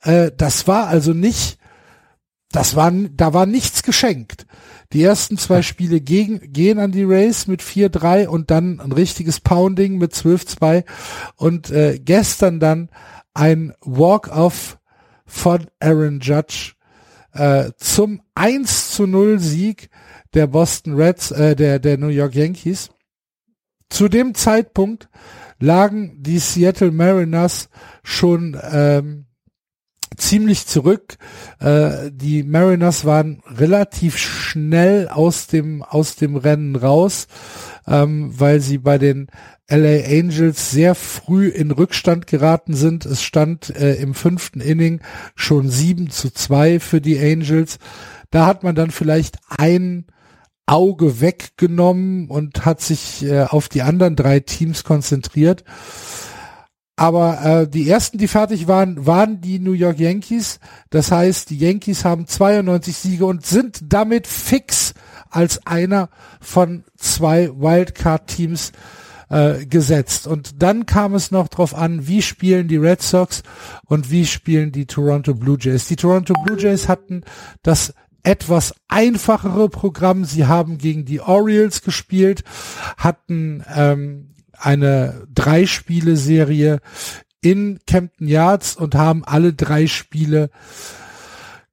äh, das war also nicht das war, da war nichts geschenkt. Die ersten zwei Spiele gegen, gehen an die Race mit 4-3 und dann ein richtiges Pounding mit 12-2 und äh, gestern dann ein Walk-off von Aaron Judge äh, zum 1 zu 0 Sieg der Boston Reds, äh, der, der New York Yankees. Zu dem Zeitpunkt lagen die Seattle Mariners schon ähm, ziemlich zurück. Äh, die Mariners waren relativ schnell aus dem aus dem Rennen raus, ähm, weil sie bei den LA Angels sehr früh in Rückstand geraten sind. Es stand äh, im fünften Inning schon 7 zu 2 für die Angels. Da hat man dann vielleicht ein Auge weggenommen und hat sich äh, auf die anderen drei Teams konzentriert. Aber äh, die ersten, die fertig waren, waren die New York Yankees. Das heißt, die Yankees haben 92 Siege und sind damit fix als einer von zwei Wildcard-Teams äh, gesetzt. Und dann kam es noch darauf an, wie spielen die Red Sox und wie spielen die Toronto Blue Jays. Die Toronto Blue Jays hatten das etwas einfachere Programm. Sie haben gegen die Orioles gespielt, hatten ähm, eine Drei-Spiele-Serie in Campton Yards und haben alle drei Spiele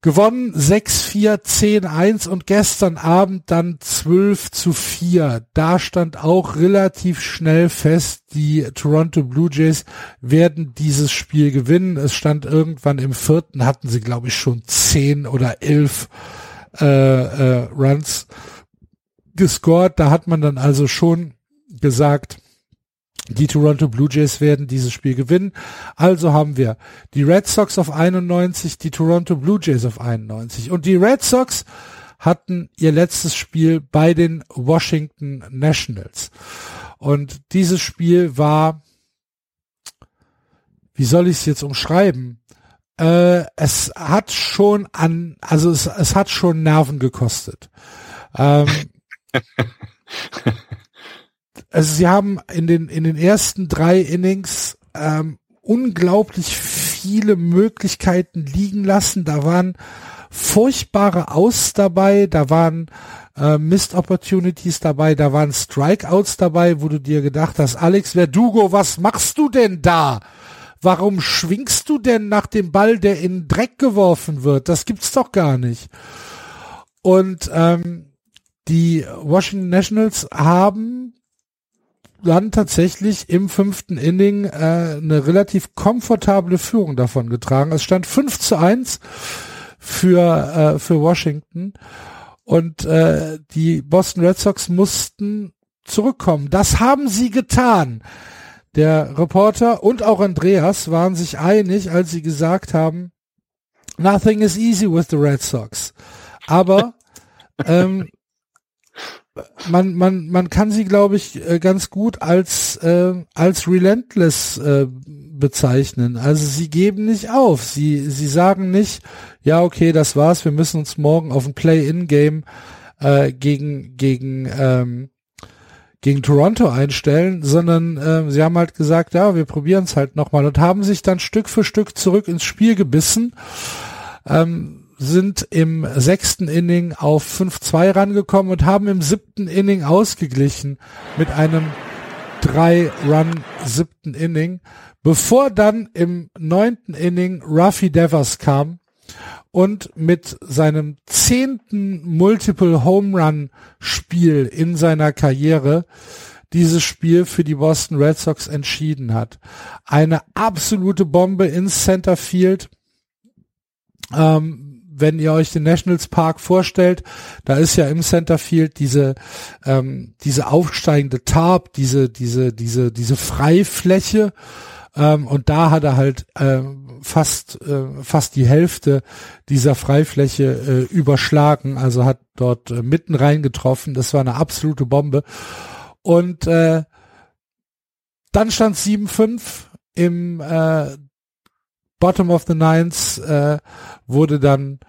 gewonnen. 6-4, 10-1 und gestern Abend dann 12 zu 4. Da stand auch relativ schnell fest, die Toronto Blue Jays werden dieses Spiel gewinnen. Es stand irgendwann im vierten, hatten sie glaube ich schon 10 oder 11 äh, äh, Runs gescored. Da hat man dann also schon gesagt, die Toronto Blue Jays werden dieses Spiel gewinnen. Also haben wir die Red Sox auf 91, die Toronto Blue Jays auf 91. Und die Red Sox hatten ihr letztes Spiel bei den Washington Nationals. Und dieses Spiel war, wie soll ich es jetzt umschreiben? Äh, es hat schon an, also es, es hat schon Nerven gekostet. Ähm, *laughs* also sie haben in den, in den ersten drei Innings ähm, unglaublich viele Möglichkeiten liegen lassen. Da waren furchtbare Aus dabei, da waren äh, Missed Opportunities dabei, da waren Strikeouts dabei, wo du dir gedacht hast, Alex Verdugo, was machst du denn da? Warum schwingst du denn nach dem Ball, der in Dreck geworfen wird? Das gibt's doch gar nicht. Und ähm, die Washington Nationals haben dann tatsächlich im fünften Inning äh, eine relativ komfortable Führung davon getragen. Es stand 5 zu 1 für, äh, für Washington und äh, die Boston Red Sox mussten zurückkommen. Das haben sie getan. Der Reporter und auch Andreas waren sich einig, als sie gesagt haben, nothing is easy with the Red Sox. Aber *laughs* ähm, man, man, man kann sie, glaube ich, äh, ganz gut als, äh, als relentless äh, bezeichnen. Also sie geben nicht auf. Sie, sie sagen nicht, ja, okay, das war's, wir müssen uns morgen auf ein Play-in-Game äh, gegen, gegen, ähm, gegen Toronto einstellen, sondern äh, sie haben halt gesagt, ja, wir probieren es halt nochmal und haben sich dann Stück für Stück zurück ins Spiel gebissen. Ähm, sind im sechsten Inning auf 5-2 rangekommen und haben im siebten Inning ausgeglichen mit einem drei Run siebten Inning, bevor dann im neunten Inning Ruffy Devers kam und mit seinem zehnten Multiple Home Run Spiel in seiner Karriere dieses Spiel für die Boston Red Sox entschieden hat. Eine absolute Bombe ins Center Field. Ähm, wenn ihr euch den Nationals Park vorstellt, da ist ja im Centerfield diese ähm, diese aufsteigende Tarp, diese diese diese diese Freifläche ähm, und da hat er halt äh, fast äh, fast die Hälfte dieser Freifläche äh, überschlagen, also hat dort äh, mitten rein getroffen. Das war eine absolute Bombe und äh, dann stand 7-5 im äh, Bottom of the Nines äh, wurde dann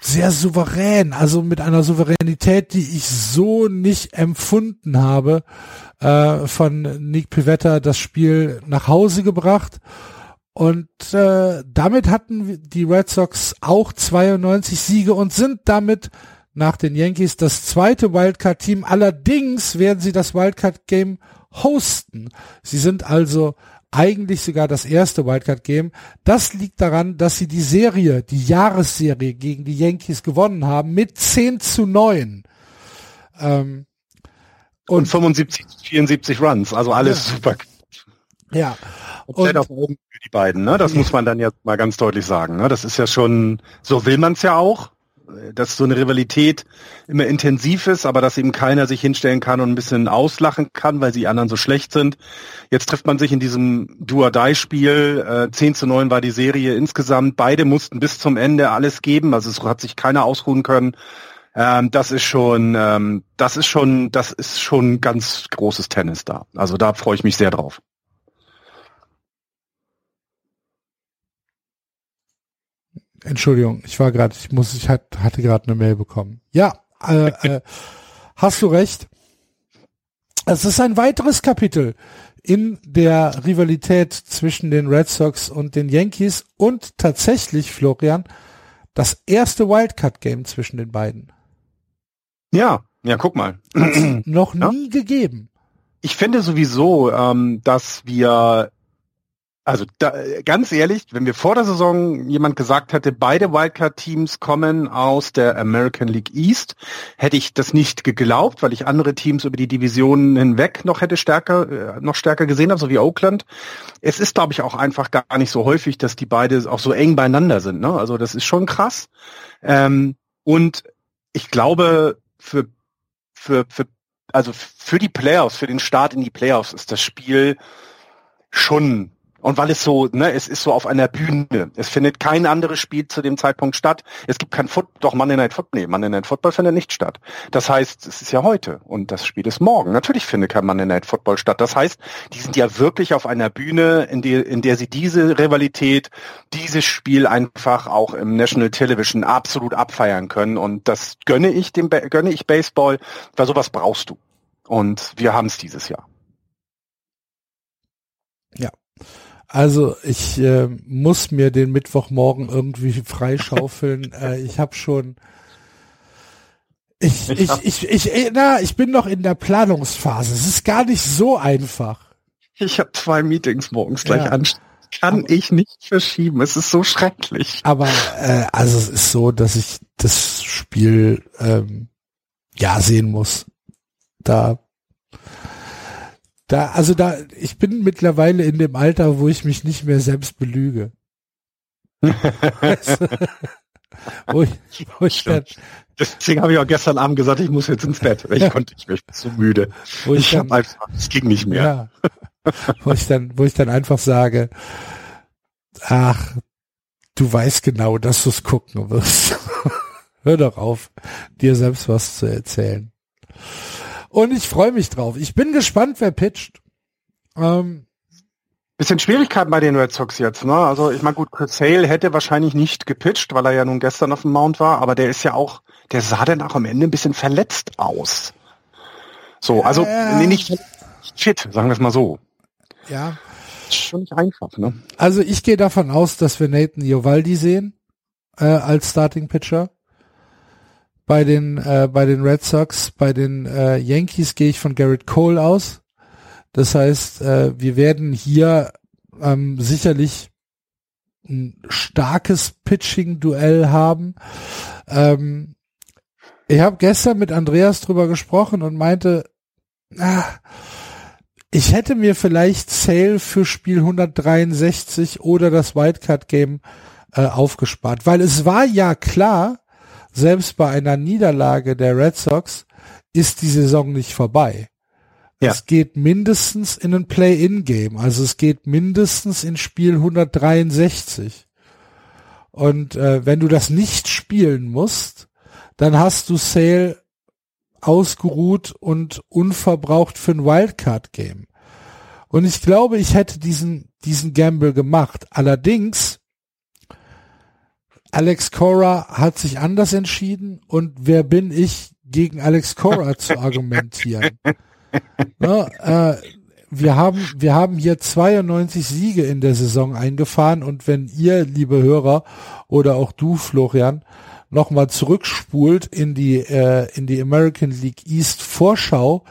sehr souverän, also mit einer Souveränität, die ich so nicht empfunden habe, äh, von Nick Pivetta das Spiel nach Hause gebracht. Und äh, damit hatten die Red Sox auch 92 Siege und sind damit nach den Yankees das zweite Wildcard-Team. Allerdings werden sie das Wildcard-Game hosten. Sie sind also eigentlich sogar das erste Wildcard Game. Das liegt daran, dass sie die Serie, die Jahresserie gegen die Yankees gewonnen haben mit 10 zu 9. Ähm, und, und 75, 74 Runs, also alles ja. super. Ja. Und auf Augen für die beiden, ne? Das ja. muss man dann jetzt mal ganz deutlich sagen. Ne? Das ist ja schon, so will man es ja auch dass so eine Rivalität immer intensiv ist, aber dass eben keiner sich hinstellen kann und ein bisschen auslachen kann, weil die anderen so schlecht sind. Jetzt trifft man sich in diesem Do-or-Die-Spiel. Äh, 10 zu 9 war die Serie insgesamt. Beide mussten bis zum Ende alles geben. Also es hat sich keiner ausruhen können. Ähm, das ist schon, ähm, das ist schon, das ist schon ganz großes Tennis da. Also da freue ich mich sehr drauf. Entschuldigung, ich war gerade, ich muss, ich hat, hatte gerade eine Mail bekommen. Ja, äh, äh, hast du recht. Es ist ein weiteres Kapitel in der Rivalität zwischen den Red Sox und den Yankees und tatsächlich, Florian, das erste Wildcard-Game zwischen den beiden. Ja, ja, guck mal. *clears throat* noch nie ja? gegeben. Ich finde sowieso, ähm, dass wir also da, ganz ehrlich, wenn wir vor der Saison jemand gesagt hätte, beide Wildcard-Teams kommen aus der American League East, hätte ich das nicht geglaubt, weil ich andere Teams über die Divisionen hinweg noch hätte stärker, äh, noch stärker gesehen habe, so wie Oakland. Es ist, glaube ich, auch einfach gar nicht so häufig, dass die beide auch so eng beieinander sind. Ne? Also das ist schon krass. Ähm, und ich glaube, für, für, für, also für die Playoffs, für den Start in die Playoffs ist das Spiel schon und weil es so, ne, es ist so auf einer Bühne. Es findet kein anderes Spiel zu dem Zeitpunkt statt. Es gibt kein Foot, doch Monday Night Football, nee, Monday Night Football findet nicht statt. Das heißt, es ist ja heute und das Spiel ist morgen. Natürlich findet kein Monday Night Football statt. Das heißt, die sind ja wirklich auf einer Bühne, in, die, in der sie diese Rivalität, dieses Spiel einfach auch im National Television absolut abfeiern können. Und das gönne ich dem, gönne ich Baseball, weil sowas brauchst du. Und wir haben es dieses Jahr. Ja, also ich äh, muss mir den Mittwochmorgen irgendwie freischaufeln. *laughs* äh, ich habe schon ich, ich, ich, ich, ich, na, ich bin noch in der Planungsphase. Es ist gar nicht so einfach. Ich habe zwei Meetings morgens gleich ja. an. Kann aber, ich nicht verschieben. Es ist so schrecklich. Aber äh, also es ist so, dass ich das Spiel ähm, ja sehen muss. Da da, also da, ich bin mittlerweile in dem Alter, wo ich mich nicht mehr selbst belüge. *laughs* *laughs* wo ich, wo ich dann, Deswegen habe ich auch gestern Abend gesagt, ich muss jetzt ins Bett. Ich konnte, ich bin so müde. Wo ich, ich habe einfach, es ging nicht mehr. Ja, wo ich dann, wo ich dann einfach sage, ach, du weißt genau, dass du es gucken wirst. *laughs* Hör doch auf, dir selbst was zu erzählen. Und ich freue mich drauf. Ich bin gespannt, wer pitcht. Ähm, Bisschen Schwierigkeiten bei den Red Sox jetzt, ne? Also ich meine, gut, Chris Hale hätte wahrscheinlich nicht gepitcht, weil er ja nun gestern auf dem Mount war, aber der ist ja auch, der sah dann auch am Ende ein bisschen verletzt aus. So, also äh, nee, nicht fit, sagen wir es mal so. Ja. Schon nicht einfach, ne? Also ich gehe davon aus, dass wir Nathan Iovaldi sehen äh, als Starting Pitcher bei den äh, bei den Red Sox, bei den äh, Yankees gehe ich von Garrett Cole aus. Das heißt, äh, wir werden hier ähm, sicherlich ein starkes Pitching-Duell haben. Ähm, ich habe gestern mit Andreas drüber gesprochen und meinte, ah, ich hätte mir vielleicht Sale für Spiel 163 oder das Wildcard-Game äh, aufgespart, weil es war ja klar, selbst bei einer Niederlage der Red Sox ist die Saison nicht vorbei. Ja. Es geht mindestens in ein Play-in-Game, also es geht mindestens in Spiel 163. Und äh, wenn du das nicht spielen musst, dann hast du Sale ausgeruht und unverbraucht für ein Wildcard-Game. Und ich glaube, ich hätte diesen, diesen Gamble gemacht. Allerdings Alex Cora hat sich anders entschieden und wer bin ich, gegen Alex Cora zu *laughs* argumentieren? Na, äh, wir haben, wir haben hier 92 Siege in der Saison eingefahren und wenn ihr, liebe Hörer, oder auch du, Florian, nochmal zurückspult in die, äh, in die American League East Vorschau,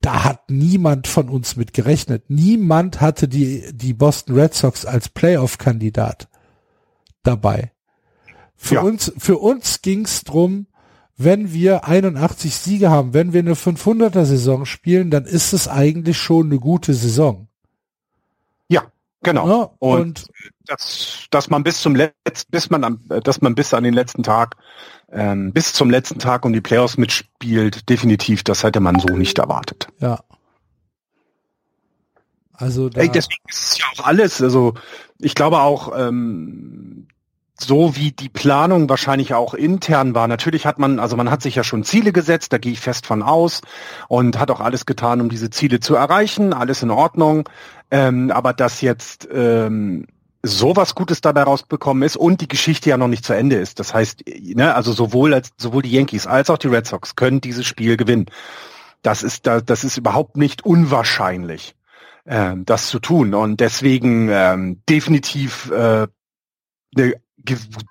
da hat niemand von uns mit gerechnet. Niemand hatte die, die Boston Red Sox als Playoff-Kandidat dabei. Für ja. uns, für uns ging's drum, wenn wir 81 Siege haben, wenn wir eine 500er Saison spielen, dann ist es eigentlich schon eine gute Saison. Ja, genau. Ja, und, und dass, dass man bis zum letzten, bis man am, dass man bis an den letzten Tag, ähm, bis zum letzten Tag um die Playoffs mitspielt, definitiv, das hätte man so nicht erwartet. Ja. Also da Ey, deswegen ist es ja auch alles, also ich glaube auch, ähm, so wie die Planung wahrscheinlich auch intern war. Natürlich hat man, also man hat sich ja schon Ziele gesetzt, da gehe ich fest von aus und hat auch alles getan, um diese Ziele zu erreichen, alles in Ordnung. Ähm, aber dass jetzt ähm, so was Gutes dabei rausbekommen ist und die Geschichte ja noch nicht zu Ende ist. Das heißt, ne, also sowohl als sowohl die Yankees als auch die Red Sox können dieses Spiel gewinnen. Das ist da, das ist überhaupt nicht unwahrscheinlich, äh, das zu tun. Und deswegen ähm, definitiv äh, eine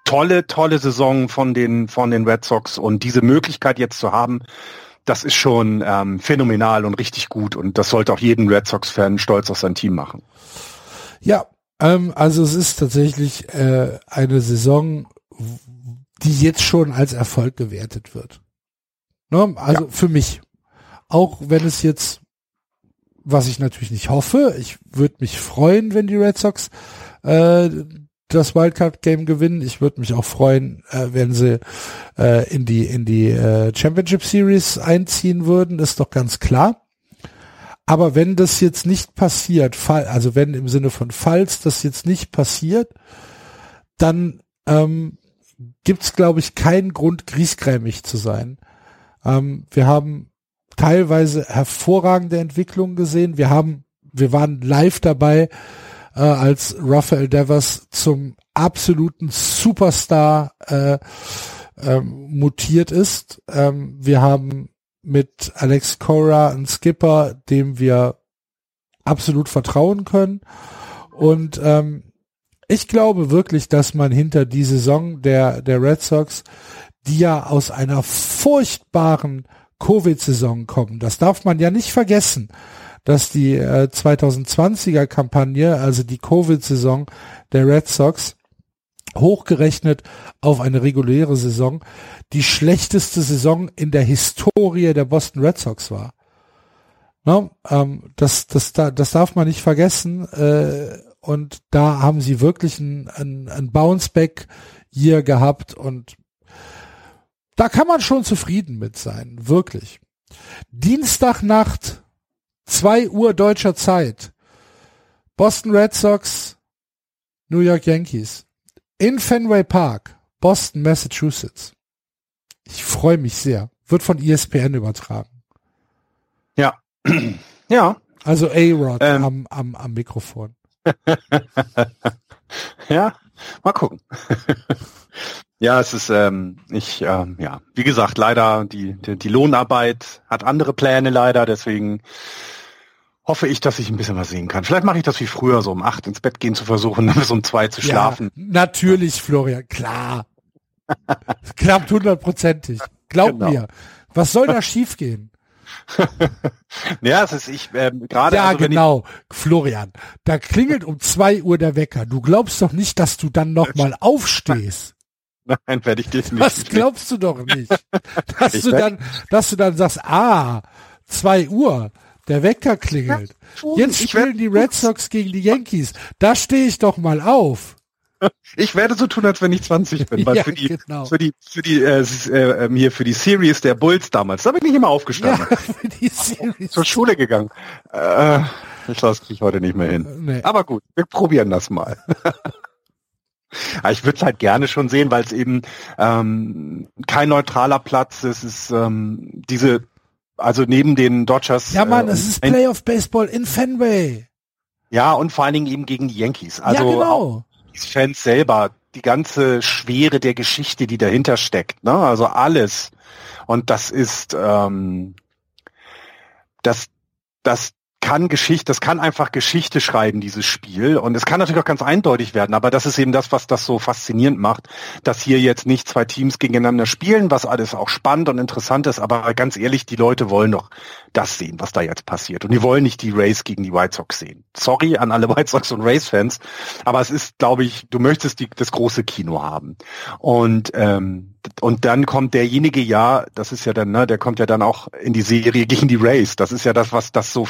tolle, tolle Saison von den, von den Red Sox und diese Möglichkeit jetzt zu haben, das ist schon ähm, phänomenal und richtig gut und das sollte auch jeden Red Sox-Fan stolz auf sein Team machen. Ja, ähm, also es ist tatsächlich äh, eine Saison, die jetzt schon als Erfolg gewertet wird. Ne? Also ja. für mich. Auch wenn es jetzt, was ich natürlich nicht hoffe, ich würde mich freuen, wenn die Red Sox äh, das Wildcard-Game gewinnen. Ich würde mich auch freuen, äh, wenn sie äh, in die in die äh, Championship Series einziehen würden. ist doch ganz klar. Aber wenn das jetzt nicht passiert, fall, also wenn im Sinne von falls das jetzt nicht passiert, dann ähm, gibt's glaube ich keinen Grund griesgrämig zu sein. Ähm, wir haben teilweise hervorragende Entwicklungen gesehen. Wir haben, wir waren live dabei äh, als Rafael Devers zum absoluten Superstar äh, ähm, mutiert ist. Ähm, wir haben mit Alex Cora einen Skipper, dem wir absolut vertrauen können. Und ähm, ich glaube wirklich, dass man hinter die Saison der, der Red Sox, die ja aus einer furchtbaren Covid-Saison kommen, das darf man ja nicht vergessen dass die äh, 2020er Kampagne, also die Covid-Saison der Red Sox, hochgerechnet auf eine reguläre Saison, die schlechteste Saison in der Historie der Boston Red Sox war. No, ähm, das, das, das darf man nicht vergessen. Äh, und da haben sie wirklich ein, ein, ein Bounceback hier gehabt und da kann man schon zufrieden mit sein, wirklich. Dienstagnacht 2 Uhr deutscher Zeit. Boston Red Sox, New York Yankees. In Fenway Park, Boston, Massachusetts. Ich freue mich sehr. Wird von ESPN übertragen. Ja. *clears throat* ja. Also A-Rod ähm. am, am, am Mikrofon. *laughs* ja, mal gucken. *laughs* Ja, es ist, ähm, ich, ähm, ja, wie gesagt, leider die, die, die Lohnarbeit hat andere Pläne leider, deswegen hoffe ich, dass ich ein bisschen was sehen kann. Vielleicht mache ich das wie früher, so um acht ins Bett gehen zu versuchen, *laughs* dann bis um zwei zu schlafen. Ja, natürlich, Florian, klar. *laughs* Klappt hundertprozentig. Glaub genau. mir. Was soll da schiefgehen? *laughs* ja, es ist ich ähm, gerade. Ja, also, genau, Florian. Da klingelt um zwei Uhr der Wecker. Du glaubst doch nicht, dass du dann noch mal aufstehst. Nein, werde ich dich nicht. Das glaubst du doch nicht. Dass ich du dann, dass du dann sagst, ah, zwei Uhr. Der Wecker klingelt. Jetzt spielen die Red Sox gegen die Yankees. Da stehe ich doch mal auf. Ich werde so tun, als wenn ich 20 bin, weil *laughs* ja, für die, genau. für die, für die, äh, äh, ähm, hier für die Series der Bulls damals, da bin ich nicht immer aufgestanden. Ja, *laughs* für die Series. Zur Schule gegangen. Äh, ich lasse mich heute nicht mehr hin. Nee. Aber gut, wir probieren das mal. *laughs* ich würde es halt gerne schon sehen, weil es eben ähm, kein neutraler Platz ist. Es ist ähm, diese also neben den Dodgers. Ja, Mann, äh, es ist Playoff Baseball in Fenway. Ja, und vor allen Dingen eben gegen die Yankees. Also ja, genau. die Fans selber, die ganze Schwere der Geschichte, die dahinter steckt, ne? Also alles. Und das ist ähm, das, das kann Geschichte, das kann einfach Geschichte schreiben, dieses Spiel. Und es kann natürlich auch ganz eindeutig werden, aber das ist eben das, was das so faszinierend macht, dass hier jetzt nicht zwei Teams gegeneinander spielen, was alles auch spannend und interessant ist, aber ganz ehrlich, die Leute wollen doch das sehen, was da jetzt passiert. Und die wollen nicht die Race gegen die White Sox sehen. Sorry an alle *laughs* White Sox und Race-Fans, aber es ist, glaube ich, du möchtest die, das große Kino haben. Und ähm, und dann kommt derjenige ja, das ist ja dann, ne, der kommt ja dann auch in die Serie gegen die Race. Das ist ja das, was das so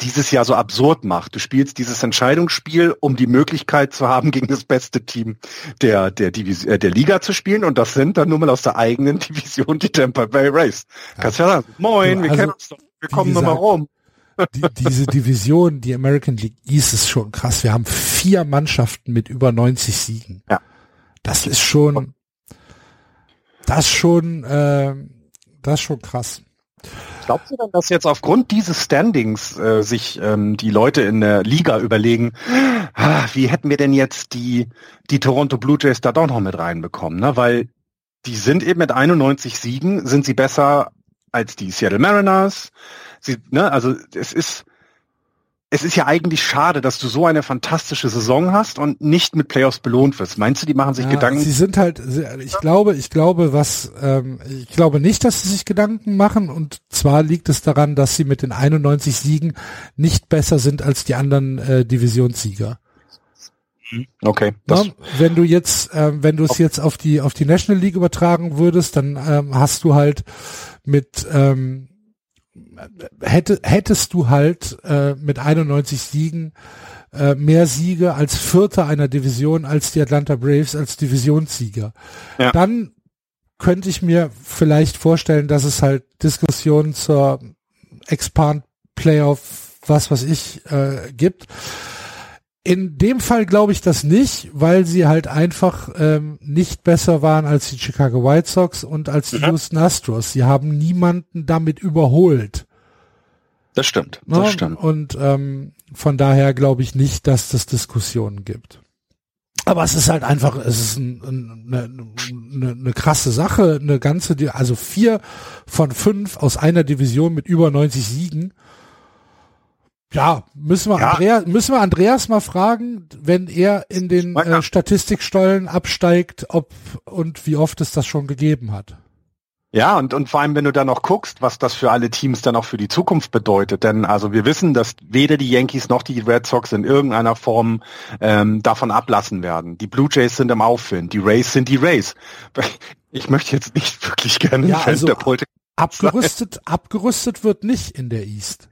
dieses Jahr so absurd macht. Du spielst dieses Entscheidungsspiel, um die Möglichkeit zu haben, *laughs* gegen das beste Team der, der, Divis äh, der Liga zu spielen. Und das sind dann nur mal aus der eigenen *laughs* Division die Tampa Bay Rays. Ja. Kannst ja sagen, moin, wir also, kennen uns doch, wir kommen nochmal rum. Die, diese Division, die American League East ist schon krass. Wir haben vier Mannschaften mit über 90 Siegen. Ja. Das ist schon, das schon, äh, das ist schon krass. Glaubst du denn, dass jetzt aufgrund dieses Standings äh, sich ähm, die Leute in der Liga überlegen, ah, wie hätten wir denn jetzt die, die Toronto Blue Jays da doch noch mit reinbekommen? Ne? Weil die sind eben mit 91 Siegen, sind sie besser als die Seattle Mariners. Sie, ne, also es ist, es ist ja eigentlich schade, dass du so eine fantastische Saison hast und nicht mit Playoffs belohnt wirst. Meinst du, die machen sich ja, Gedanken? Sie sind halt, ich glaube, ich glaube, was, ähm, ich glaube nicht, dass sie sich Gedanken machen und zwar liegt es daran, dass sie mit den 91 Siegen nicht besser sind als die anderen äh, Divisionssieger. Okay. Na, wenn du jetzt, äh, wenn du es jetzt auf die auf die National League übertragen würdest, dann ähm, hast du halt mit ähm, hätte, hättest du halt äh, mit 91 Siegen äh, mehr Siege als Vierter einer Division als die Atlanta Braves als Divisionssieger. Ja. Dann könnte ich mir vielleicht vorstellen, dass es halt Diskussionen zur Expand Playoff, was was ich, äh, gibt. In dem Fall glaube ich das nicht, weil sie halt einfach ähm, nicht besser waren als die Chicago White Sox und als die mhm. Houston Astros. Sie haben niemanden damit überholt. Das stimmt, das ja, stimmt. Und ähm, von daher glaube ich nicht, dass das Diskussionen gibt. Aber es ist halt einfach, es ist ein, ein, eine, eine, eine krasse Sache, eine ganze, also vier von fünf aus einer Division mit über 90 Siegen ja, müssen wir, ja. Andreas, müssen wir Andreas mal fragen, wenn er in den äh, Statistikstollen absteigt, ob und wie oft es das schon gegeben hat. Ja, und, und vor allem, wenn du dann noch guckst, was das für alle Teams dann auch für die Zukunft bedeutet. Denn also wir wissen, dass weder die Yankees noch die Red Sox in irgendeiner Form ähm, davon ablassen werden. Die Blue Jays sind im Aufwind, die Rays sind die Rays. *laughs* Ich möchte jetzt nicht wirklich gerne ja, also abgerüstet, abgerüstet wird nicht in der East.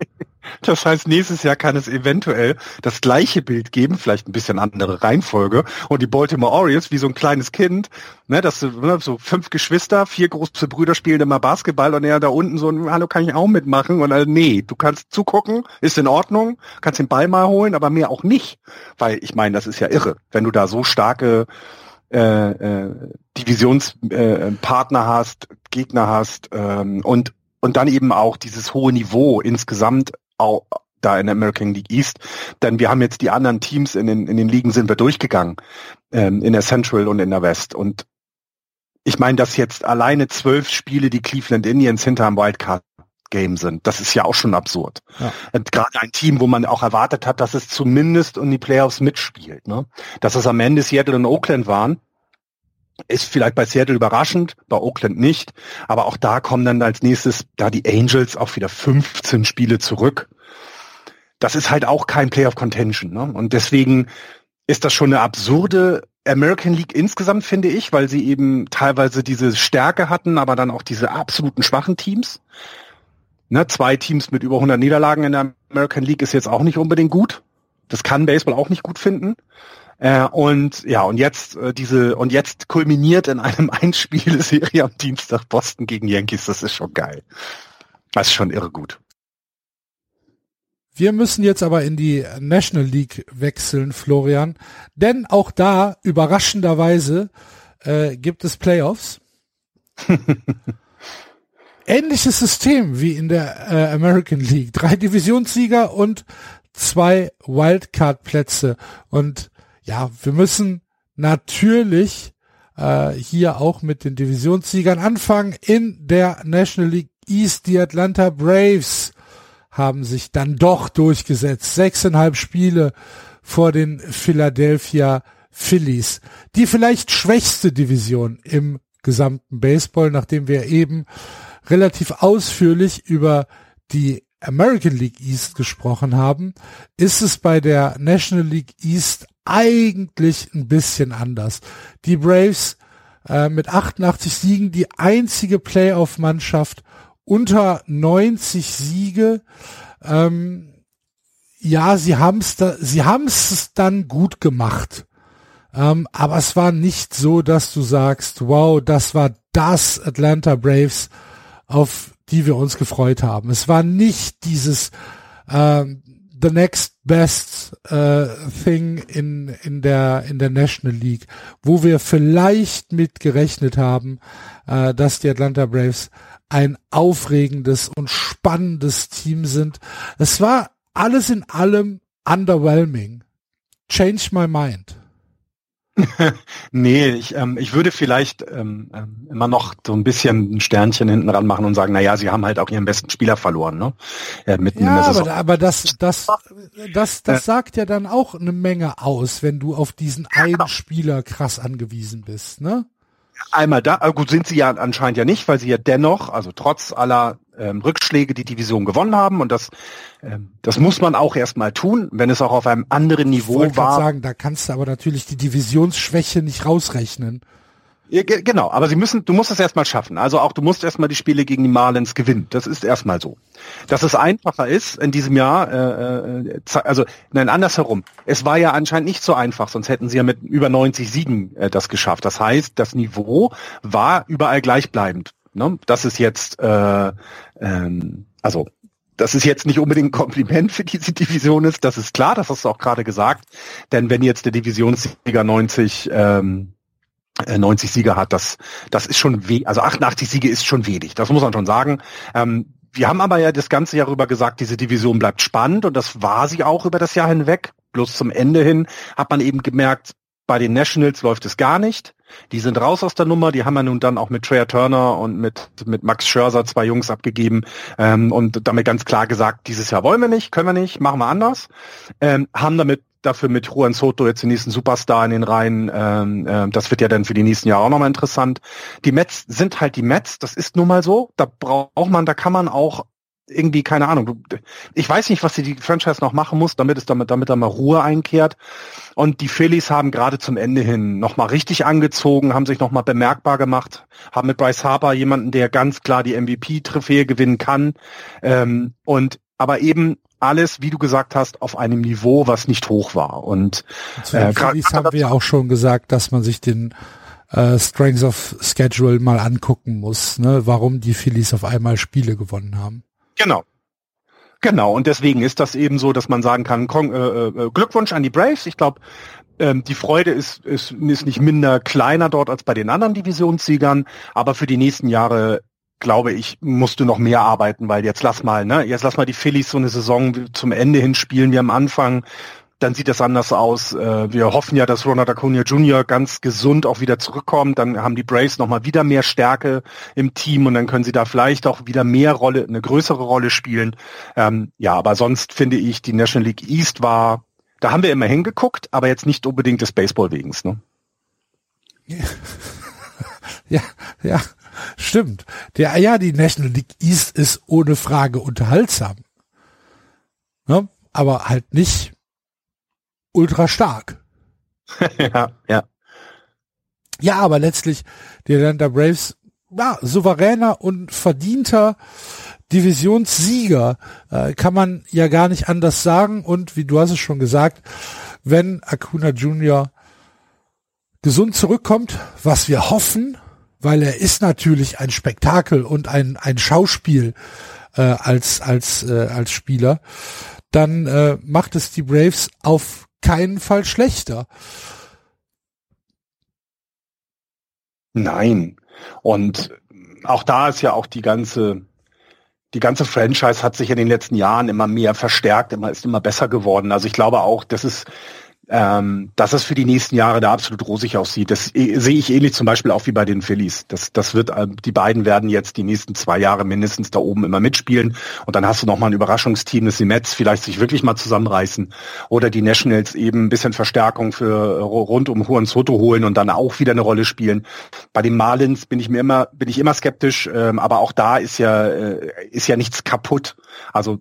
Das heißt, nächstes Jahr kann es eventuell das gleiche Bild geben, vielleicht ein bisschen andere Reihenfolge. Und die Baltimore Orioles, wie so ein kleines Kind, ne, das ne, so fünf Geschwister, vier große Brüder spielen immer Basketball und er da unten so, hallo, kann ich auch mitmachen? Und also, nee, du kannst zugucken, ist in Ordnung, kannst den Ball mal holen, aber mehr auch nicht. Weil ich meine, das ist ja irre, wenn du da so starke äh, äh, Divisionspartner äh, hast, Gegner hast ähm, und und dann eben auch dieses hohe Niveau insgesamt auch da in der American League East. Denn wir haben jetzt die anderen Teams in den, in den Ligen sind wir durchgegangen, ähm, in der Central und in der West. Und ich meine, dass jetzt alleine zwölf Spiele die Cleveland Indians hinterm Wildcard Game sind. Das ist ja auch schon absurd. Ja. Gerade ein Team, wo man auch erwartet hat, dass es zumindest in die Playoffs mitspielt. Ne? Dass es am Ende Seattle und Oakland waren, ist vielleicht bei Seattle überraschend, bei Oakland nicht. Aber auch da kommen dann als nächstes da die Angels auch wieder 15 Spiele zurück. Das ist halt auch kein Playoff Contention. Ne? Und deswegen ist das schon eine absurde American League insgesamt, finde ich, weil sie eben teilweise diese Stärke hatten, aber dann auch diese absoluten schwachen Teams. Ne, zwei Teams mit über 100 Niederlagen in der American League ist jetzt auch nicht unbedingt gut. Das kann Baseball auch nicht gut finden. Äh, und ja, und jetzt äh, diese und jetzt kulminiert in einem *laughs* Einspielserie am Dienstag Boston gegen Yankees. Das ist schon geil. Das ist schon irre gut. Wir müssen jetzt aber in die National League wechseln, Florian, denn auch da überraschenderweise äh, gibt es Playoffs. *laughs* Ähnliches System wie in der äh, American League. Drei Divisionssieger und zwei Wildcard-Plätze. Und ja, wir müssen natürlich äh, hier auch mit den Divisionssiegern anfangen. In der National League East die Atlanta Braves haben sich dann doch durchgesetzt. Sechseinhalb Spiele vor den Philadelphia Phillies. Die vielleicht schwächste Division im gesamten Baseball, nachdem wir eben relativ ausführlich über die American League East gesprochen haben, ist es bei der National League East eigentlich ein bisschen anders. Die Braves äh, mit 88 Siegen die einzige Playoff-Mannschaft unter 90 Siege. Ähm, ja, sie haben es sie haben es dann gut gemacht. Ähm, aber es war nicht so, dass du sagst, wow, das war das Atlanta Braves, auf die wir uns gefreut haben. Es war nicht dieses ähm, the next best äh, thing in in der in der National League, wo wir vielleicht mit gerechnet haben, äh, dass die Atlanta Braves ein aufregendes und spannendes Team sind. Es war alles in allem underwhelming. Change my mind. *laughs* nee, ich, ähm, ich würde vielleicht ähm, ähm, immer noch so ein bisschen ein Sternchen hinten ran machen und sagen, na ja, sie haben halt auch ihren besten Spieler verloren, ne? Äh, mitten ja, aber, aber das, das, das, das sagt ja dann auch eine Menge aus, wenn du auf diesen einen genau. Spieler krass angewiesen bist, ne? Einmal da, äh, gut, sind sie ja anscheinend ja nicht, weil sie ja dennoch, also trotz aller ähm, Rückschläge die Division gewonnen haben und das, ähm, das muss man auch erstmal tun, wenn es auch auf einem anderen Niveau ich war. sagen, da kannst du aber natürlich die Divisionsschwäche nicht rausrechnen. Ja, genau, aber sie müssen, du musst es erstmal schaffen. Also auch du musst erstmal die Spiele gegen die Marlins gewinnen. Das ist erstmal so. Dass es einfacher ist in diesem Jahr, äh, äh, also nein, andersherum. Es war ja anscheinend nicht so einfach, sonst hätten sie ja mit über 90 Siegen äh, das geschafft. Das heißt, das Niveau war überall gleichbleibend. Ne? Das ist jetzt, äh, ähm, also das ist jetzt nicht unbedingt ein Kompliment für diese Division ist, das ist klar, das hast du auch gerade gesagt. Denn wenn jetzt der Divisionssieger 90 ähm, 90 äh, Siege hat, das, das ist schon weh, also 88 Siege ist schon wenig, das muss man schon sagen. Ähm, wir haben aber ja das ganze Jahr über gesagt, diese Division bleibt spannend und das war sie auch über das Jahr hinweg. Bloß zum Ende hin hat man eben gemerkt, bei den Nationals läuft es gar nicht. Die sind raus aus der Nummer. Die haben ja nun dann auch mit Trey Turner und mit, mit Max Scherzer zwei Jungs abgegeben ähm, und damit ganz klar gesagt, dieses Jahr wollen wir nicht, können wir nicht, machen wir anders. Ähm, haben damit dafür mit Juan Soto jetzt den nächsten Superstar in den Reihen. Ähm, äh, das wird ja dann für die nächsten Jahre auch nochmal interessant. Die Mets sind halt die Mets, das ist nun mal so. Da braucht man, da kann man auch irgendwie, keine Ahnung, ich weiß nicht, was die Franchise noch machen muss, damit es damit, damit da mal Ruhe einkehrt. Und die Phillies haben gerade zum Ende hin nochmal richtig angezogen, haben sich nochmal bemerkbar gemacht, haben mit Bryce Harper jemanden, der ganz klar die MVP-Trophäe gewinnen kann. Ähm, und aber eben alles, wie du gesagt hast, auf einem Niveau, was nicht hoch war. Und äh, Phillies haben wir ja auch schon gesagt, dass man sich den äh, Strengths of Schedule mal angucken muss, ne? warum die Phillies auf einmal Spiele gewonnen haben. Genau. Genau, und deswegen ist das eben so, dass man sagen kann, Kong, äh, äh, Glückwunsch an die Braves. Ich glaube, ähm, die Freude ist, ist, ist nicht minder kleiner dort als bei den anderen Divisionssiegern, aber für die nächsten Jahre glaube ich, musst du noch mehr arbeiten, weil jetzt lass mal, ne, jetzt lass mal die Phillies so eine Saison zum Ende hin spielen wie am Anfang dann sieht das anders aus. Äh, wir hoffen ja, dass Ronald Acuna Jr. ganz gesund auch wieder zurückkommt. Dann haben die Braves nochmal wieder mehr Stärke im Team und dann können sie da vielleicht auch wieder mehr Rolle, eine größere Rolle spielen. Ähm, ja, aber sonst finde ich, die National League East war, da haben wir immer hingeguckt, aber jetzt nicht unbedingt des Baseball wegens, ne? *laughs* Ja, ja, stimmt. Der, ja, die National League East ist ohne Frage unterhaltsam. Ne? Aber halt nicht ultra stark. *laughs* ja, ja. Ja, aber letztlich die Atlanta Braves, ja, souveräner und verdienter Divisionssieger, äh, kann man ja gar nicht anders sagen. Und wie du hast es schon gesagt, wenn Acuna Junior gesund zurückkommt, was wir hoffen, weil er ist natürlich ein Spektakel und ein, ein Schauspiel äh, als, als, äh, als Spieler, dann äh, macht es die Braves auf keinen Fall schlechter. Nein. Und auch da ist ja auch die ganze, die ganze Franchise hat sich in den letzten Jahren immer mehr verstärkt, immer ist immer besser geworden. Also ich glaube auch, das ist ähm, dass es für die nächsten Jahre da absolut rosig aussieht. Das äh, sehe ich ähnlich zum Beispiel auch wie bei den Phillies. Das, das wird, äh, die beiden werden jetzt die nächsten zwei Jahre mindestens da oben immer mitspielen. Und dann hast du noch mal ein Überraschungsteam, dass die Mets vielleicht sich wirklich mal zusammenreißen oder die Nationals eben ein bisschen Verstärkung für rund um Juan Soto holen und dann auch wieder eine Rolle spielen. Bei den Marlins bin ich mir immer, bin ich immer skeptisch, ähm, aber auch da ist ja, äh, ist ja nichts kaputt. Also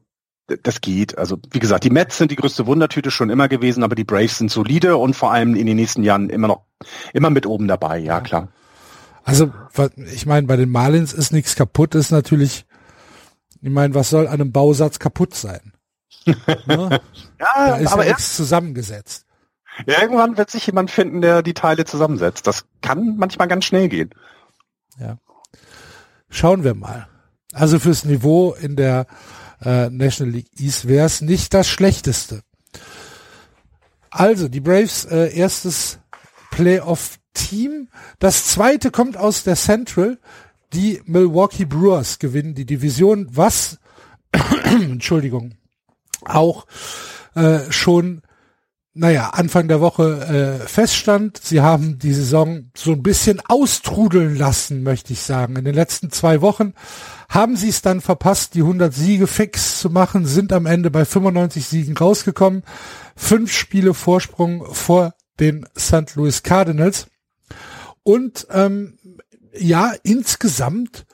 das geht. Also wie gesagt, die Mets sind die größte Wundertüte schon immer gewesen, aber die Braves sind solide und vor allem in den nächsten Jahren immer noch immer mit oben dabei. Ja klar. Also ich meine, bei den Marlins ist nichts kaputt. Ist natürlich, ich meine, was soll an einem Bausatz kaputt sein? *laughs* ne? ja, da ist aber ja nichts zusammengesetzt. Irgendwann wird sich jemand finden, der die Teile zusammensetzt. Das kann manchmal ganz schnell gehen. Ja. Schauen wir mal. Also fürs Niveau in der äh, National League East wäre es nicht das schlechteste. Also, die Braves äh, erstes Playoff-Team. Das zweite kommt aus der Central. Die Milwaukee Brewers gewinnen die Division, was, *coughs* Entschuldigung, auch äh, schon naja, Anfang der Woche äh, feststand. Sie haben die Saison so ein bisschen austrudeln lassen, möchte ich sagen. In den letzten zwei Wochen haben sie es dann verpasst, die 100 Siege fix zu machen, sind am Ende bei 95 Siegen rausgekommen. Fünf Spiele Vorsprung vor den St. Louis Cardinals. Und ähm, ja, insgesamt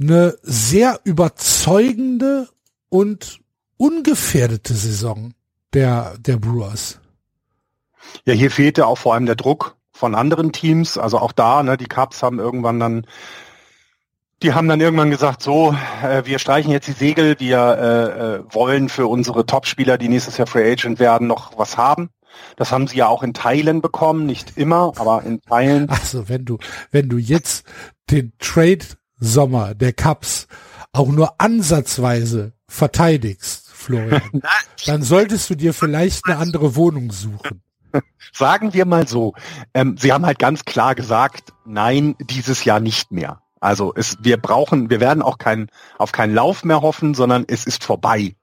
eine sehr überzeugende und ungefährdete Saison der, der Brewers. Ja, hier fehlte auch vor allem der Druck von anderen Teams. Also auch da, ne, die Cubs haben irgendwann dann, die haben dann irgendwann gesagt, so, äh, wir streichen jetzt die Segel, wir äh, äh, wollen für unsere Topspieler, die nächstes Jahr Free Agent werden, noch was haben. Das haben sie ja auch in Teilen bekommen, nicht immer, aber in Teilen. *laughs* Also wenn du, wenn du jetzt den Trade Sommer der Cubs auch nur ansatzweise verteidigst, Florian, *laughs* dann solltest du dir vielleicht eine andere Wohnung suchen. *laughs* Sagen wir mal so, ähm, Sie haben halt ganz klar gesagt, nein, dieses Jahr nicht mehr. Also es, wir brauchen, wir werden auch kein, auf keinen Lauf mehr hoffen, sondern es ist vorbei,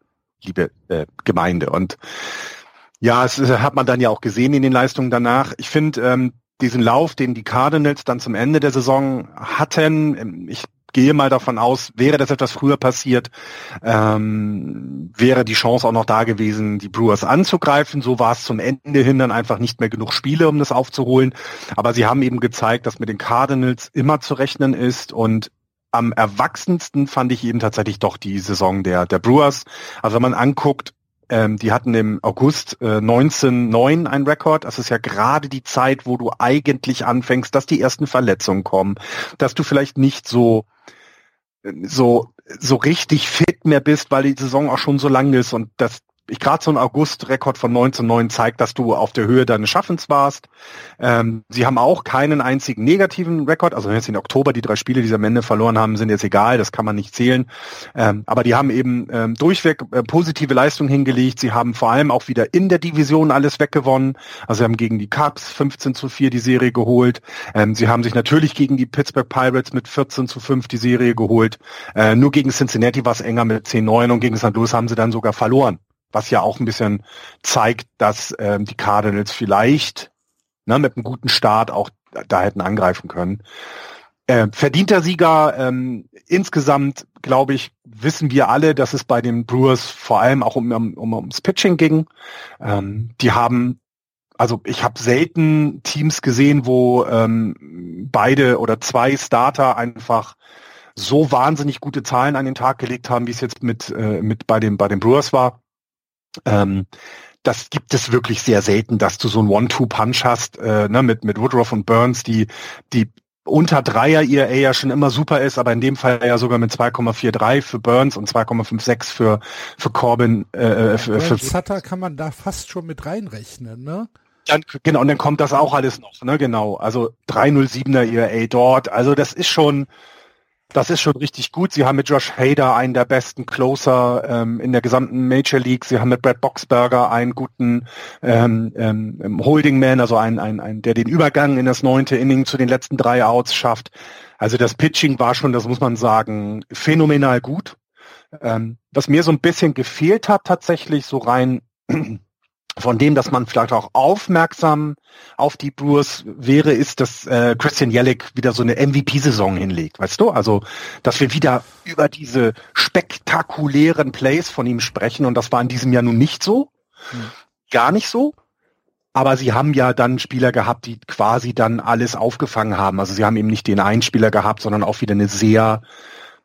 liebe äh, Gemeinde. Und ja, es äh, hat man dann ja auch gesehen in den Leistungen danach. Ich finde, ähm, diesen Lauf, den die Cardinals dann zum Ende der Saison hatten, ähm, ich gehe mal davon aus, wäre das etwas früher passiert, ähm, wäre die Chance auch noch da gewesen, die Brewers anzugreifen. So war es zum Ende hin dann einfach nicht mehr genug Spiele, um das aufzuholen. Aber sie haben eben gezeigt, dass mit den Cardinals immer zu rechnen ist und am erwachsensten fand ich eben tatsächlich doch die Saison der, der Brewers. Also wenn man anguckt, ähm, die hatten im August äh, 1909 ein Rekord. Das ist ja gerade die Zeit, wo du eigentlich anfängst, dass die ersten Verletzungen kommen, dass du vielleicht nicht so so so richtig fit mehr bist, weil die Saison auch schon so lang ist und das ich gerade so ein August-Rekord von 19,9 zeigt, dass du auf der Höhe deines Schaffens warst. Ähm, sie haben auch keinen einzigen negativen Rekord. Also wenn jetzt in Oktober die drei Spiele, die sie am Ende verloren haben, sind jetzt egal, das kann man nicht zählen. Ähm, aber die haben eben ähm, durchweg äh, positive Leistungen hingelegt. Sie haben vor allem auch wieder in der Division alles weggewonnen. Also sie haben gegen die Cubs 15 zu 4 die Serie geholt. Ähm, sie haben sich natürlich gegen die Pittsburgh Pirates mit 14 zu 5 die Serie geholt. Äh, nur gegen Cincinnati war es enger mit 10-9 und gegen St. Louis haben sie dann sogar verloren was ja auch ein bisschen zeigt, dass ähm, die Cardinals vielleicht ne, mit einem guten Start auch da hätten angreifen können. Äh, verdienter Sieger, ähm, insgesamt glaube ich, wissen wir alle, dass es bei den Brewers vor allem auch um, um, um ums Pitching ging. Ähm, die haben, also ich habe selten Teams gesehen, wo ähm, beide oder zwei Starter einfach so wahnsinnig gute Zahlen an den Tag gelegt haben, wie es jetzt mit, äh, mit bei, den, bei den Brewers war. Ähm, das gibt es wirklich sehr selten, dass du so ein One-Two-Punch hast, äh, ne, mit, mit Woodruff und Burns, die, die unter Dreier ERA ja schon immer super ist, aber in dem Fall ja sogar mit 2,43 für Burns und 2,56 für, für Corbin. Äh, äh für, für Sutter kann man da fast schon mit reinrechnen, ne? Dann, genau, und dann kommt das auch alles noch, ne, genau. Also 307er ERA dort, also das ist schon, das ist schon richtig gut. Sie haben mit Josh Hader einen der besten Closer ähm, in der gesamten Major League. Sie haben mit Brad Boxberger einen guten ähm, ähm, Holding Man, also einen, einen, einen, der den Übergang in das neunte Inning zu den letzten drei Outs schafft. Also das Pitching war schon, das muss man sagen, phänomenal gut. Ähm, was mir so ein bisschen gefehlt hat tatsächlich, so rein von dem, dass man vielleicht auch aufmerksam auf die Brewers wäre, ist, dass äh, Christian Jellick wieder so eine MVP-Saison hinlegt, weißt du? Also, dass wir wieder über diese spektakulären Plays von ihm sprechen und das war in diesem Jahr nun nicht so, hm. gar nicht so. Aber sie haben ja dann Spieler gehabt, die quasi dann alles aufgefangen haben. Also sie haben eben nicht den einen Spieler gehabt, sondern auch wieder eine sehr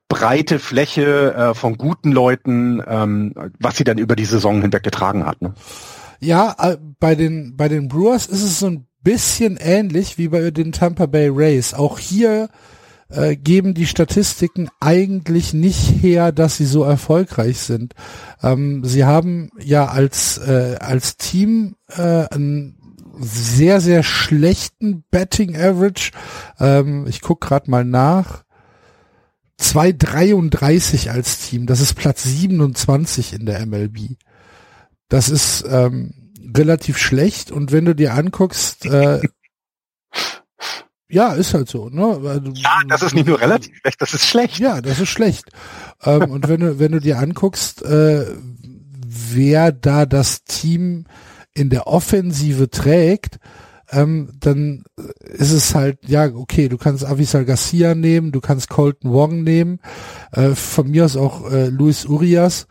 breite Fläche äh, von guten Leuten, ähm, was sie dann über die Saison hinweg getragen hat. Ne? Ja, äh, bei den, bei den Brewers ist es so ein bisschen ähnlich wie bei den Tampa Bay Rays. Auch hier äh, geben die Statistiken eigentlich nicht her, dass sie so erfolgreich sind. Ähm, sie haben ja als, äh, als Team äh, einen sehr, sehr schlechten Betting Average. Ähm, ich guck gerade mal nach. 2,33 als Team. Das ist Platz 27 in der MLB. Das ist ähm, relativ schlecht und wenn du dir anguckst, äh, ja, ist halt so, ne? Ja, das ist nicht nur relativ schlecht, das ist schlecht. Ja, das ist schlecht. ähm, und wenn du, wenn du dir anguckst, äh, wer da das Team in der Offensive trägt, ähm, dann ist es halt, ja, okay, du kannst Avisal Garcia nehmen, du kannst Colton Wong nehmen, äh, von mir aus auch äh, Luis Urias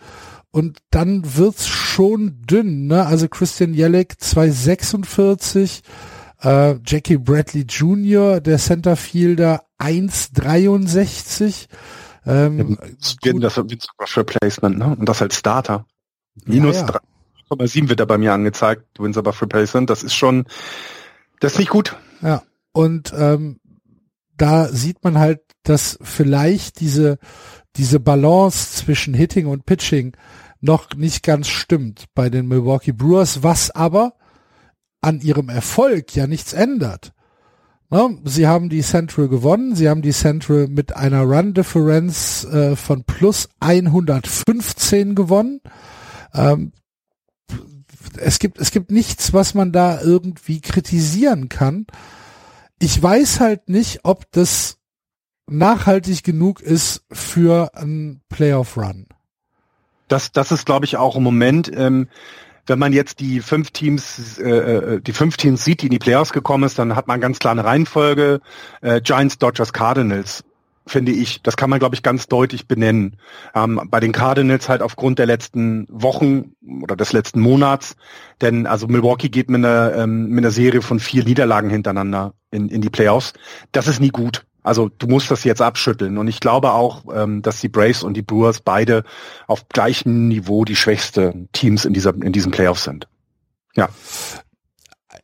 und dann wird's schon dünn, ne? Also Christian Jellick 246, äh, Jackie Bradley Jr., der Centerfielder 163. Ähm, ja, das ist Replacement, ne? Und das als Starter. Minus ja, ja. 3,7 wird da bei mir angezeigt, Wins above Replacement. Das ist schon, das ist nicht gut. Ja. Und ähm, da sieht man halt, dass vielleicht diese diese Balance zwischen Hitting und Pitching noch nicht ganz stimmt bei den Milwaukee Brewers, was aber an ihrem Erfolg ja nichts ändert. Ne? Sie haben die Central gewonnen, sie haben die Central mit einer Run Difference äh, von plus 115 gewonnen. Ähm, es gibt, es gibt nichts, was man da irgendwie kritisieren kann. Ich weiß halt nicht, ob das nachhaltig genug ist für einen Playoff-Run. Das, das ist, glaube ich, auch im Moment, ähm, wenn man jetzt die fünf Teams, äh, äh, die fünf Teams sieht, die in die Playoffs gekommen ist, dann hat man ganz klar eine Reihenfolge. Äh, Giants, Dodgers, Cardinals, finde ich. Das kann man, glaube ich, ganz deutlich benennen. Ähm, bei den Cardinals halt aufgrund der letzten Wochen oder des letzten Monats. Denn also Milwaukee geht mit einer, ähm, mit einer Serie von vier Niederlagen hintereinander in, in die Playoffs. Das ist nie gut. Also du musst das jetzt abschütteln. Und ich glaube auch, ähm, dass die Braves und die Brewers beide auf gleichem Niveau die schwächsten Teams in dieser in diesem Playoff sind. Ja.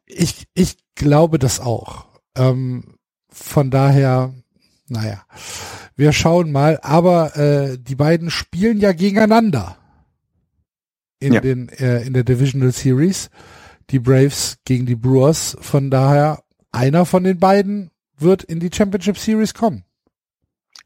Ich, ich glaube das auch. Ähm, von daher, naja, wir schauen mal. Aber äh, die beiden spielen ja gegeneinander in ja. den äh, in der Divisional Series. Die Braves gegen die Brewers. Von daher einer von den beiden wird in die Championship Series kommen.